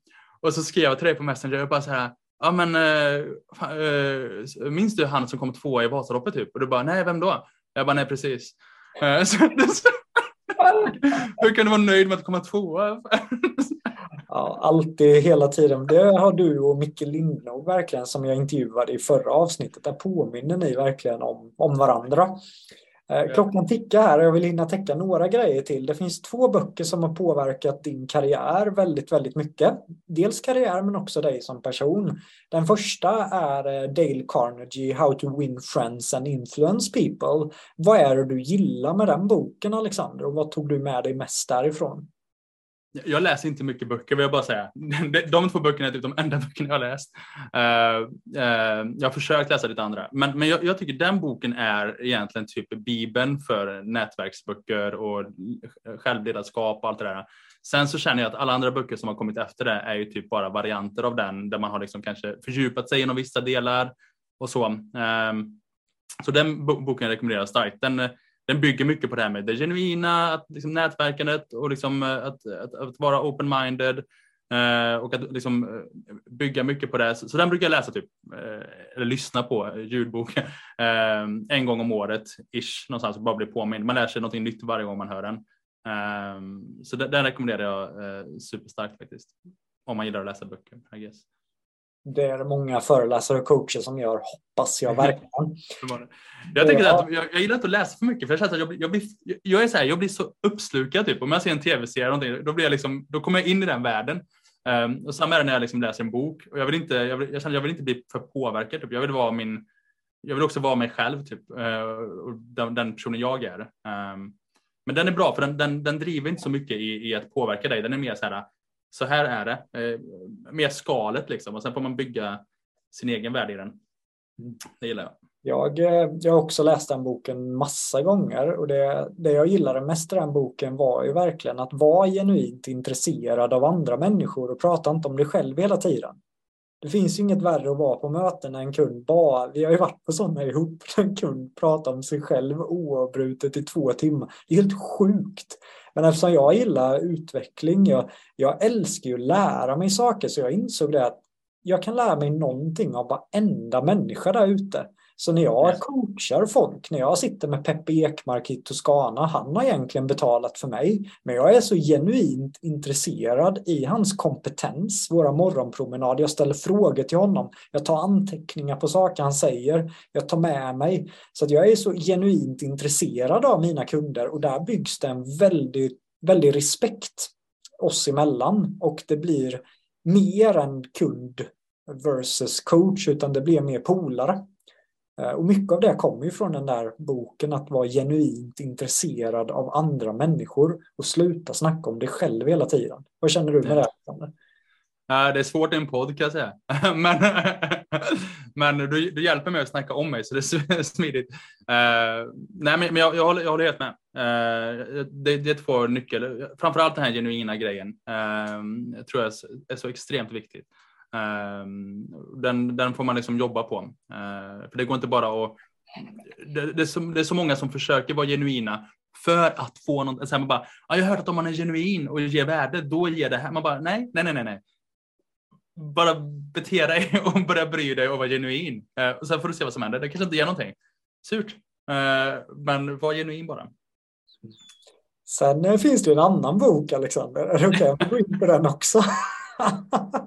B: och så skrev jag till dig på Messenger. Jag bara så här ja men äh, minns du han som kom tvåa i Vasaloppet typ? Och du bara, nej vem då? Jag bara, nej precis. Äh, eh, så, så, hur kan du vara nöjd med att komma tvåa?
A: ja, alltid, hela tiden. Det har du och Micke Lindnog verkligen som jag intervjuade i förra avsnittet. Där påminner ni verkligen om, om varandra. Eh, klockan tickar här och jag vill hinna täcka några grejer till. Det finns två böcker som har påverkat din karriär väldigt, väldigt mycket. Dels karriär men också dig som person. Den första är eh, Dale Carnegie, How to win friends and influence people. Vad är det du gillar med den boken Alexander och vad tog du med dig mest därifrån?
B: Jag läser inte mycket böcker vill jag bara säga. De två böckerna är typ de enda böckerna jag har läst. Eh, eh, jag har försökt läsa lite andra, men, men jag, jag, tycker den boken är egentligen typ bibeln för nätverksböcker och självledarskap och allt det där. Sen så känner jag att alla andra böcker som har kommit efter det är ju typ bara varianter av den där man har liksom kanske fördjupat sig inom vissa delar och så. Eh, så den boken rekommenderar jag starkt. Den, den bygger mycket på det här med det genuina, att, liksom, nätverkandet och liksom, eh, att, att, att vara open-minded eh, och att liksom, eh, bygga mycket på det. Så, så den brukar jag läsa, typ, eh, eller lyssna på, eh, ljudbok, eh, en gång om året, ish, någonstans, och bara bli påmind. Man lär sig något nytt varje gång man hör den. så den, den rekommenderar jag superstarkt faktiskt, om man gillar att läsa böcker, I guess
A: det är många föreläsare och coacher som gör, hoppas jag verkligen.
B: Jag, tänker att jag, jag gillar inte att läsa för mycket för jag känner att jag blir, jag blir, jag är så här, jag blir så uppslukad. Typ. Om jag ser en tv-serie då, blir jag liksom, då kommer jag in i den världen. Um, och samma är det när jag liksom läser en bok. Och jag, vill inte, jag, vill, jag, känner, jag vill inte bli för påverkad. Typ. Jag, vill vara min, jag vill också vara mig själv, typ. Uh, och den, den, personen jag är. Um, men den är bra för den, den, den driver inte så mycket i, i, att påverka dig. Den är mer så här, så här är det. Uh, mer skalet liksom. Och sen får man bygga sin egen värld i den. Det gillar jag.
A: Jag, eh, jag har också läst den boken massa gånger och det, det jag gillade mest i den boken var ju verkligen att vara genuint intresserad av andra människor och prata inte om dig själv hela tiden. Det finns ju inget värre att vara på möten när en kund bara, vi har ju varit på sådana ihop, en kund pratar om sig själv oavbrutet i två timmar. Det är helt sjukt. Men eftersom jag gillar utveckling, jag, jag älskar ju att lära mig saker så jag insåg det att jag kan lära mig någonting av varenda människa där ute. Så när jag coachar folk, när jag sitter med Peppe Ekmark i Toscana, han har egentligen betalat för mig, men jag är så genuint intresserad i hans kompetens, våra morgonpromenader, jag ställer frågor till honom, jag tar anteckningar på saker han säger, jag tar med mig. Så att jag är så genuint intresserad av mina kunder och där byggs det en väldigt, väldigt respekt oss emellan. Och det blir mer än kund versus coach, utan det blir mer polare. Eh, och mycket av det kommer ju från den där boken, att vara genuint intresserad av andra människor och sluta snacka om dig själv hela tiden. Vad känner du med det?
B: Det är svårt i en podd kan jag säga. Men, men du, du hjälper mig att snacka om mig så det är smidigt. Uh, nej, men jag, jag, håller, jag håller helt med. Uh, det, det är två nyckel. Framförallt den här genuina grejen uh, tror jag är så extremt viktigt. Ehm, den, den får man liksom jobba på. Ehm, för det går inte bara att... Det, det, är så, det är så många som försöker vara genuina för att få något. Så man bara, jag har hört att om man är genuin och ger värde, då ger det här. Man bara, nej, nej, nej, nej. Bara bete dig och börja bry dig och vara genuin. Ehm, och sen får du se vad som händer. Det kanske inte ger någonting. Surt. Men var genuin bara.
A: Sen eh, finns det en annan bok, Alexander. Är det okej okay? att gå in på den också?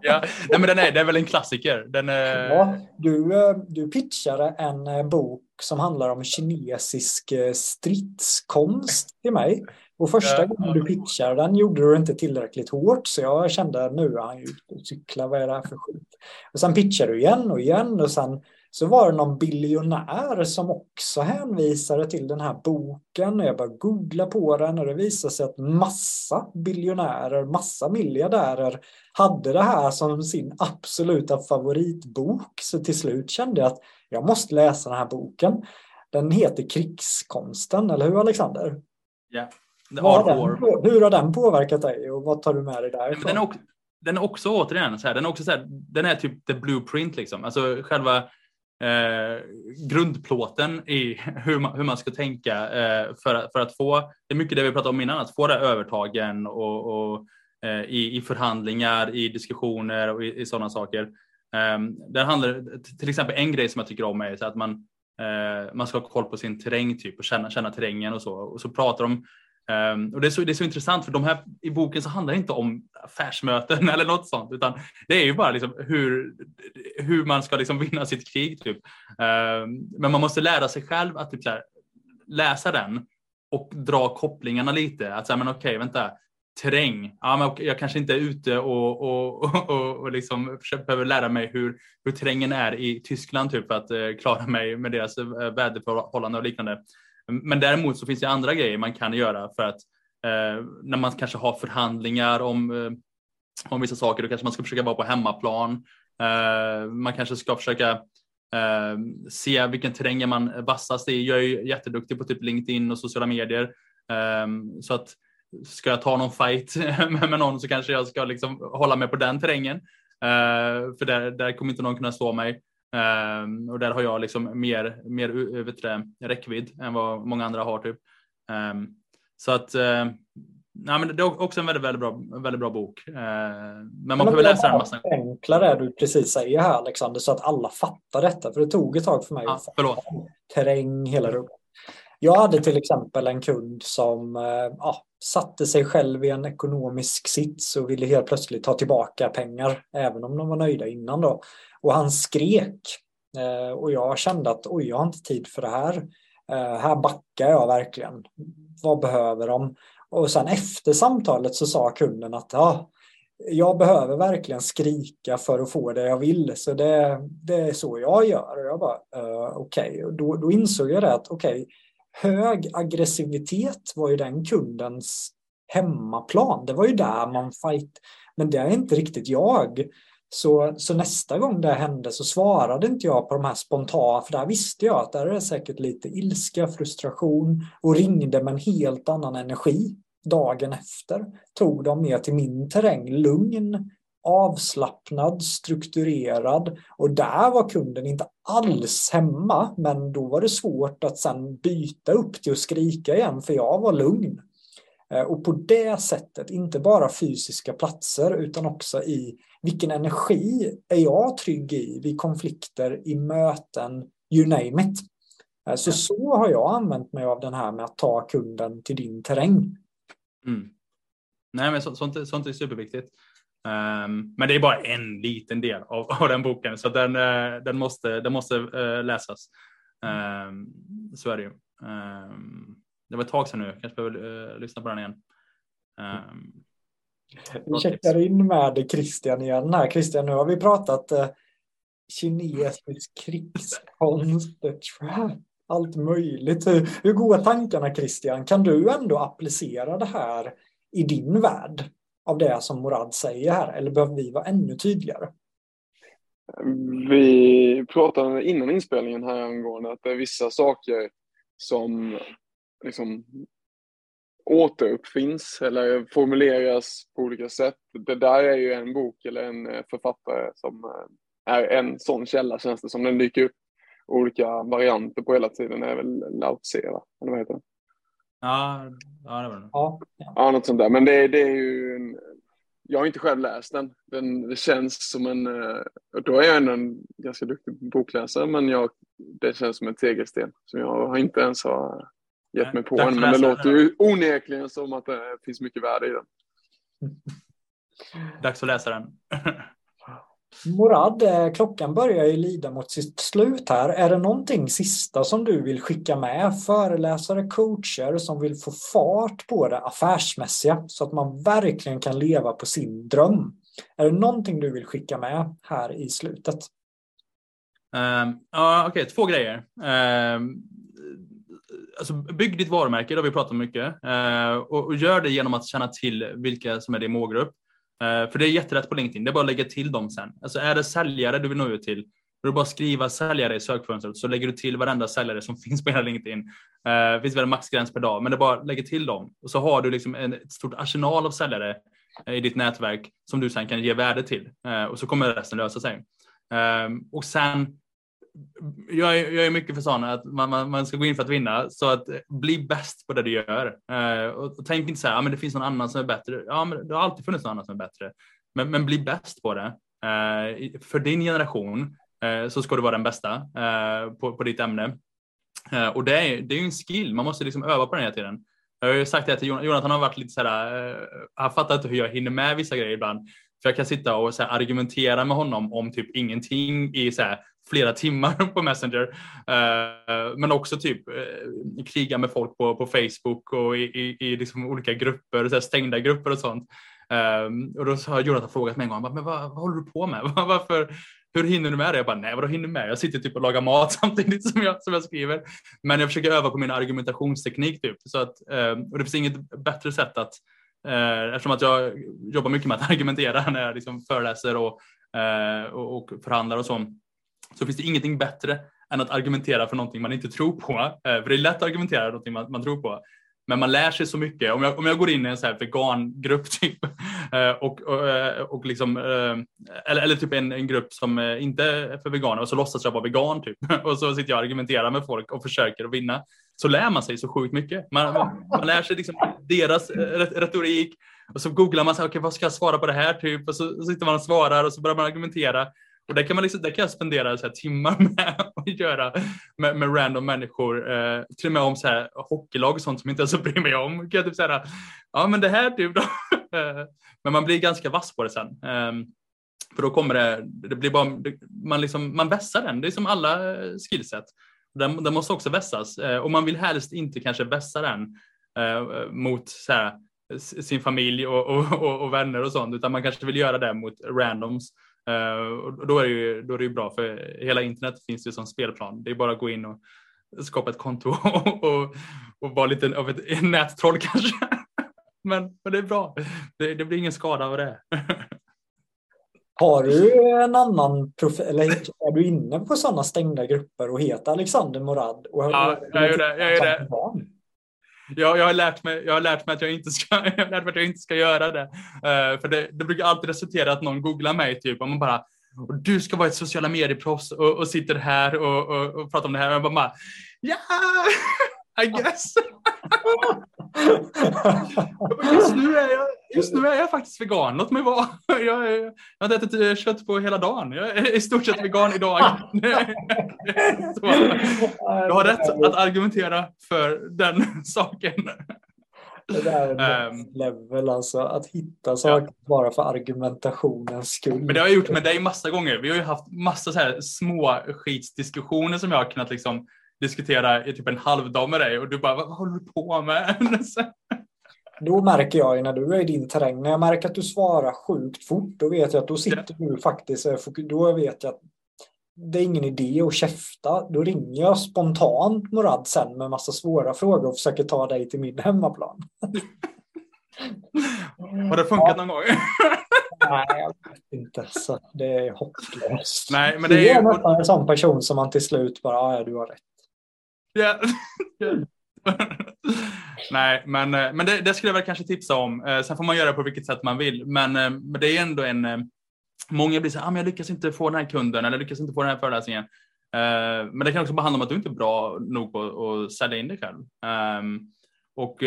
B: ja, nej, men den är, det är väl en klassiker. Den är...
A: ja, du, eh, du pitchade en eh, bok som handlar om kinesisk eh, stridskonst till mig. Och första gången du pitchade den gjorde du inte tillräckligt hårt så jag kände nu är han ute och cyklar, vad är det här för skit? Och sen pitchade du igen och igen och sen så var det någon biljonär som också hänvisade till den här boken och jag började googla på den och det visade sig att massa biljonärer, massa miljardärer hade det här som sin absoluta favoritbok. Så till slut kände jag att jag måste läsa den här boken. Den heter Krigskonsten, eller hur Alexander?
B: Ja,
A: yeah. den, hur har den påverkat dig och vad tar du med dig därifrån?
B: Den är också, den är också återigen så här, den är också så här, den är typ the blueprint liksom. Alltså själva eh, grundplåten i hur man, hur man ska tänka eh, för, för att få, det är mycket det vi pratade om innan, att få det övertagen och, och eh, i, i förhandlingar, i diskussioner och i, i sådana saker. Eh, där handlar till exempel en grej som jag tycker om är så att man, eh, man ska ha koll på sin terräng typ och känna, känna terrängen och så. Och så pratar de Um, och det är, så, det är så intressant för de här i boken så handlar det inte om affärsmöten eller något sånt utan det är ju bara liksom hur, hur man ska liksom vinna sitt krig. Typ. Um, men man måste lära sig själv att typ så här, läsa den och dra kopplingarna lite. Att säga, men okej, vänta, terräng. Ja, men jag kanske inte är ute och, och, och, och, och liksom behöver lära mig hur, hur terrängen är i Tyskland typ, för att uh, klara mig med deras uh, väderförhållanden och liknande. Men däremot så finns det andra grejer man kan göra för att eh, när man kanske har förhandlingar om, eh, om vissa saker, då kanske man ska försöka vara på hemmaplan. Eh, man kanske ska försöka eh, se vilken terräng är man vassast i. Jag är ju jätteduktig på typ LinkedIn och sociala medier. Eh, så att ska jag ta någon fight med någon så kanske jag ska liksom hålla mig på den terrängen. Eh, för där, där kommer inte någon kunna slå mig. Um, och där har jag liksom mer, mer vet det, räckvidd än vad många andra har. Typ. Um, så att uh, nej, men det är också en väldigt, väldigt, bra, väldigt bra bok. Uh, men man behöver läsa den massa.
A: Enkla det du precis säger här Alexander så att alla fattar detta. För det tog ett tag för mig.
B: Ja, förlåt.
A: Terräng, hela rummet. Jag hade till exempel en kund som eh, ja, satte sig själv i en ekonomisk sits och ville helt plötsligt ta tillbaka pengar, även om de var nöjda innan. Då. Och han skrek. Eh, och jag kände att oj, jag har inte tid för det här. Eh, här backar jag verkligen. Vad behöver de? Och sen efter samtalet så sa kunden att ja, jag behöver verkligen skrika för att få det jag vill. Så det, det är så jag gör. Och jag bara, uh, okej. Okay. Då, då insåg jag det att okej, okay, hög aggressivitet var ju den kundens hemmaplan. Det var ju där man fight. Men det är inte riktigt jag. Så, så nästa gång det hände så svarade inte jag på de här spontana, för där visste jag att där är det säkert lite ilska, frustration och ringde med en helt annan energi dagen efter. Tog dem mer till min terräng, lugn, avslappnad, strukturerad och där var kunden inte alls hemma men då var det svårt att sen byta upp till att skrika igen för jag var lugn. Eh, och på det sättet, inte bara fysiska platser utan också i vilken energi är jag trygg i vid konflikter, i möten, you name it. Eh, så så har jag använt mig av den här med att ta kunden till din terräng.
B: Mm. Nej, men så, sånt, sånt är superviktigt. Um, men det är bara en liten del av, av den boken, så den, uh, den måste, den måste uh, läsas. Um, så är det ju. Um, det var ett tag sedan nu, kanske behöver uh, lyssna på den igen. Um,
A: vi checkar in med Christian igen här. Christian, nu har vi pratat uh, kinesisk krigskonst, allt möjligt. Hur, hur går tankarna Christian? Kan du ändå applicera det här i din värld? Av det som Morad säger här? Eller behöver vi vara ännu tydligare?
C: Vi pratade innan inspelningen här angående att det är vissa saker som liksom återuppfinns eller formuleras på olika sätt. Det där är ju en bok eller en författare som eh, är en sån källa känns det som. Den dyker upp olika varianter på hela tiden. Det är väl Lao Tse, Eller vad heter det?
B: Ja, ja det var det.
C: Ja, ja. något sånt där. Men det, det är ju en, jag har inte själv läst den. den det känns som en, eh, då är jag ändå en ganska duktig bokläsare, men jag, det känns som en tegelsten som jag har inte ens har gett Nej, mig på än. Men det låter ju onekligen som att det finns mycket värde i den.
B: Dags att läsa den.
A: Morad, eh, klockan börjar ju lida mot sitt slut här. Är det någonting sista som du vill skicka med föreläsare, coacher som vill få fart på det affärsmässiga så att man verkligen kan leva på sin dröm? Är det någonting du vill skicka med här i slutet?
B: Um, ja, Okej, okay, två grejer. Um, alltså bygg ditt varumärke, det har vi pratat om mycket. Uh, och, och, gör det genom att känna till vilka som är din målgrupp. Eh, för det är jätterätt på LinkedIn, det är bara att lägga till dem sen. Alltså är det säljare du vill nå ut till, då är det bara att skriva säljare i sökfönstret så lägger du till varenda säljare som finns på hela LinkedIn. Eh, det finns väl en maxgräns per dag, men det är bara att lägga till dem. Och så har du liksom en, ett stort arsenal av säljare eh, i ditt nätverk som du sen kan ge värde till. Och så kommer resten lösa sig. Och sen jag är, jag är mycket för sådana att man, man, man, ska gå in för att vinna. Så att eh, bli bäst på det du gör. Eh, och, och, tänk inte så här, ja, men det finns någon annan som är bättre. Ja, men det har alltid funnits någon annan som är bättre. Men, men bli bäst på det. Eh, för din generation eh, så ska du vara den bästa eh, på, på ditt ämne. Eh, och det är, det är ju en skill, man måste liksom öva på den hela tiden. Jag har ju sagt det till Jonathan, har varit lite så här, han fattar inte hur jag hinner med vissa grejer ibland. För jag kan sitta och så argumentera med honom om typ ingenting i så här, flera timmar på Messenger. Eh, men också typ eh, kriga med folk på, på Facebook och i, i, i liksom olika grupper, så här stängda grupper och sånt. Ehm, och då har Jonathan frågat mig en gång, men vad, vad håller du på med? Varför, hur hinner du med det? Jag bara, nej vadå hinner med? Jag sitter typ och lagar mat samtidigt som jag, som jag skriver. Men jag försöker öva på min argumentationsteknik typ. Så att, ehm, och det finns inget bättre sätt att eh, eftersom att jag jobbar mycket med att argumentera när jag liksom föreläser och, och förhandlar och så, så finns det ingenting bättre än att argumentera för någonting man inte tror på. Eh, för det är lätt att argumentera för någonting man, man tror på. Men man lär sig så mycket. Om jag, om jag går in i en så här vegangrupp typ, eh, och, och, eh, och liksom, eller, eller typ en, en grupp som inte är för veganer och så låtsas jag vara vegan typ. Och så sitter jag och argumenterar med folk och försöker att vinna så lär man sig så sjukt mycket. Man, man, lär sig liksom deras retorik och så googlar man, så, här, okay, vad ska jag svara på det här? Typ. Och så, så sitter man och svarar och så börjar man argumentera. Och det kan, man liksom, det kan jag spendera så här, timmar med att göra med, med random människor. Eh, till och med om så här, hockeylag och sånt som inte ens bryr mig om. Kan jag typ säga, ja men det här typ då. men man blir ganska vass på det sen. Eh, för då kommer det, det blir bara, man, liksom, man vässar den. Det är som alla eh, skillset. Den, den måste också vässas eh, och man vill helst inte kanske vässa den eh, mot så här, sin familj och, och, och, vänner och sånt, utan man kanske vill göra det mot randoms. Uh, och då är, det ju, då är det bra för hela internet finns ju som spelplan. Det är bara att gå in och skapa ett konto och, och, och vara lite av ett nättroll kanske. men, men det är bra. Det, det blir ingen skada av det.
A: Har du en annan profil, eller är du inne på sådana stängda grupper och heter Alexander Morad? Och
B: ja, jag gör det. Jag gör det. Jag, jag, har lärt mig, jag har lärt mig att jag inte ska, jag har lärt mig att jag inte ska göra det. Uh, för det, det brukar alltid resultera att någon googlar mig typ och man bara du ska vara ett sociala medieproffs och, och sitter här och, och, och pratar om det här. Och jag bara, ja, yeah, I guess just, nu är jag, just nu är jag faktiskt vegan, låt mig vara. Jag, jag, jag har ätit eh, kött på hela dagen. Jag är i stort sett vegan idag. Så, jag har rätt att argumentera för den saken.
A: Det där är um, level alltså, att hitta saker ja. bara för argumentationens skull.
B: Men det har jag gjort med dig massa gånger. Vi har ju haft massa så här små skitsdiskussioner som jag har kunnat liksom diskutera i typ en halv dag med dig och du bara, vad håller du på med?
A: Då märker jag när du är i din terräng, när jag märker att du svarar sjukt fort, då vet jag att då sitter du faktiskt, eh, då vet jag att det är ingen idé att käfta. Då ringer jag spontant Morad sen med massa svåra frågor och försöker ta dig till min hemmaplan.
B: Har det funkat ja. någon gång?
A: Nej, jag vet inte. Så det är hopplöst.
B: Nej, men det är, det är
A: nästan en sån person som man till slut bara, ja, du har rätt.
B: Yeah. Nej, men, eh, men det, det, skulle jag väl kanske tipsa om. Eh, sen får man göra på vilket sätt man vill. Men, eh, men det är ändå en... Många blir så här, ah, men jag lyckas inte få den här kunden eller lyckas inte få den här föreläsningen. Men det kan också bara handla om att du inte är bra nog på att sälja in dig själv. Ehm, och,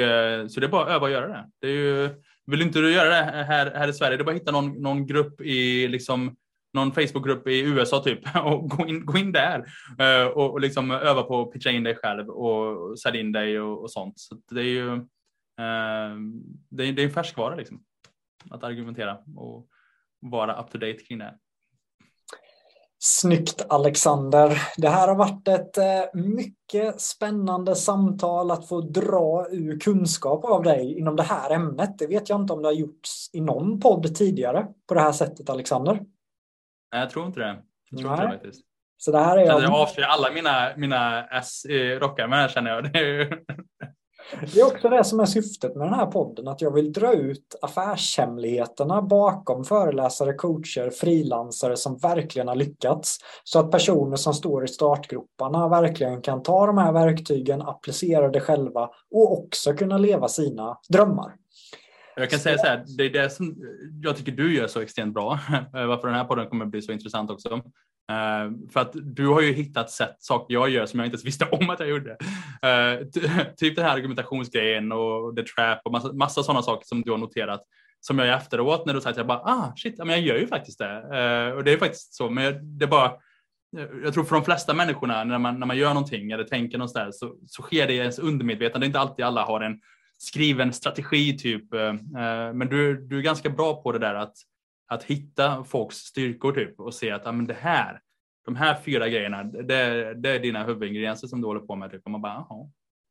B: så det är bara att öva och göra det. det är ju, vill inte du göra det här, här i Sverige, det är bara att hitta någon, någon grupp i liksom någon Facebookgrupp i USA typ och gå in, gå in där uh, och, och liksom öva på att pitcha in dig själv och sälja in dig och, och sånt. Så det är ju uh, det, är, det är en färskvara liksom att argumentera och vara up to date kring det.
A: Snyggt Alexander. Det här har varit ett eh, mycket spännande samtal att få dra ur kunskap av dig inom det här ämnet. Det vet jag inte om det har gjorts i någon podd tidigare på det här sättet Alexander.
B: Nej, jag tror inte det. Jag tror inte det faktiskt.
A: Så det här är
B: jag... jag avslöjar alla mina, mina S i rockärmen känner jag. Det är, ju...
A: det är också det som är syftet med den här podden, att jag vill dra ut affärshemligheterna bakom föreläsare, coacher, frilansare som verkligen har lyckats. Så att personer som står i startgroparna verkligen kan ta de här verktygen, applicera det själva och också kunna leva sina drömmar.
B: Jag kan säga så här, det är det som jag tycker du gör så extremt bra, eh, varför den här podden kommer bli så intressant också. Uh, för att du har ju hittat sätt, saker jag gör som jag inte ens visste om att jag gjorde. Uh, typ den här argumentationsgrejen och the trap och massa, massa sådana saker som du har noterat som jag efteråt när du sagt jag bara ah shit, men jag gör ju faktiskt det. Uh, och det är faktiskt så, men det är bara jag tror för de flesta människorna när man, när man gör någonting eller tänker någonstans så, så sker det i ens undermedvetande. Det är inte alltid alla har en skriven strategi typ. Eh, eh, men du, du är ganska bra på det där att, att hitta folks styrkor typ och se att ah, men det här, de här fyra grejerna, det, det är dina huvudingredienser som du håller på med. Typ. Och man bara, jaha,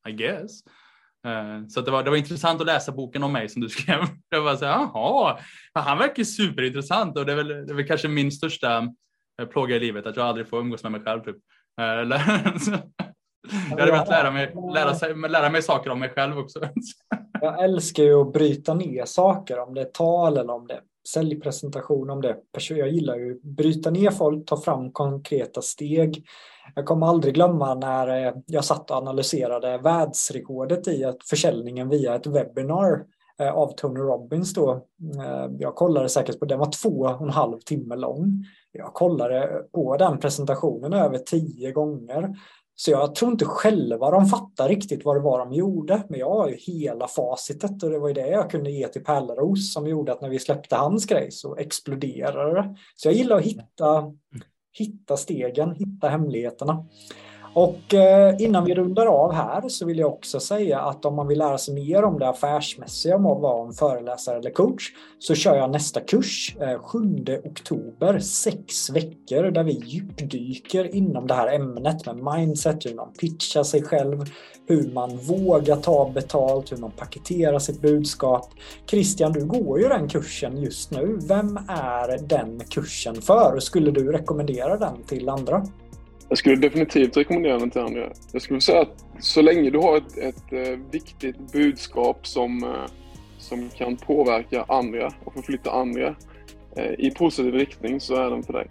B: I guess. Eh, så det var, det var intressant att läsa boken om mig som du skrev. Jag bara så jaha, han verkar superintressant och det är väl, det är väl kanske min största plåga i livet att jag aldrig får umgås med mig själv. Typ. Jag hade velat lära mig, lära, sig, lära mig saker om mig själv också.
A: Jag älskar ju att bryta ner saker, om det är tal eller om det är säljpresentation, om det är Jag gillar ju att bryta ner folk, ta fram konkreta steg. Jag kommer aldrig glömma när eh, jag satt och analyserade världsrekordet i att försäljningen via ett webbinar eh, av Tony Robbins då. Eh, jag kollade säkert på den var två och en halv timme lång. Jag kollade på den presentationen över tio gånger så jag tror inte själva de fattar riktigt vad det var de gjorde. Men jag har ju hela facitet och det var ju det jag kunde ge till Pärleros som gjorde att när vi släppte hans grej så exploderade det. Så jag gillar att hitta, hitta stegen, hitta hemligheterna. Och eh, innan vi rundar av här så vill jag också säga att om man vill lära sig mer om det affärsmässiga om att vara en föreläsare eller coach så kör jag nästa kurs eh, 7 oktober, sex veckor där vi djupdyker inom det här ämnet med mindset, hur man pitchar sig själv, hur man vågar ta betalt, hur man paketerar sitt budskap. Christian, du går ju den kursen just nu. Vem är den kursen för? Skulle du rekommendera den till andra?
C: Jag skulle definitivt rekommendera den till andra. Jag skulle säga att så länge du har ett, ett eh, viktigt budskap som, eh, som kan påverka andra och förflytta andra eh, i positiv riktning så är den för dig.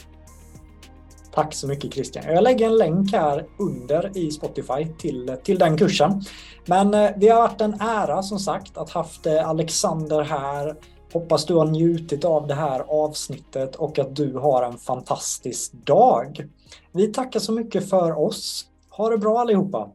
A: Tack så mycket Christian. Jag lägger en länk här under i Spotify till, till den kursen. Men det har varit en ära som sagt att haft Alexander här. Hoppas du har njutit av det här avsnittet och att du har en fantastisk dag. Vi tackar så mycket för oss. Ha det bra allihopa!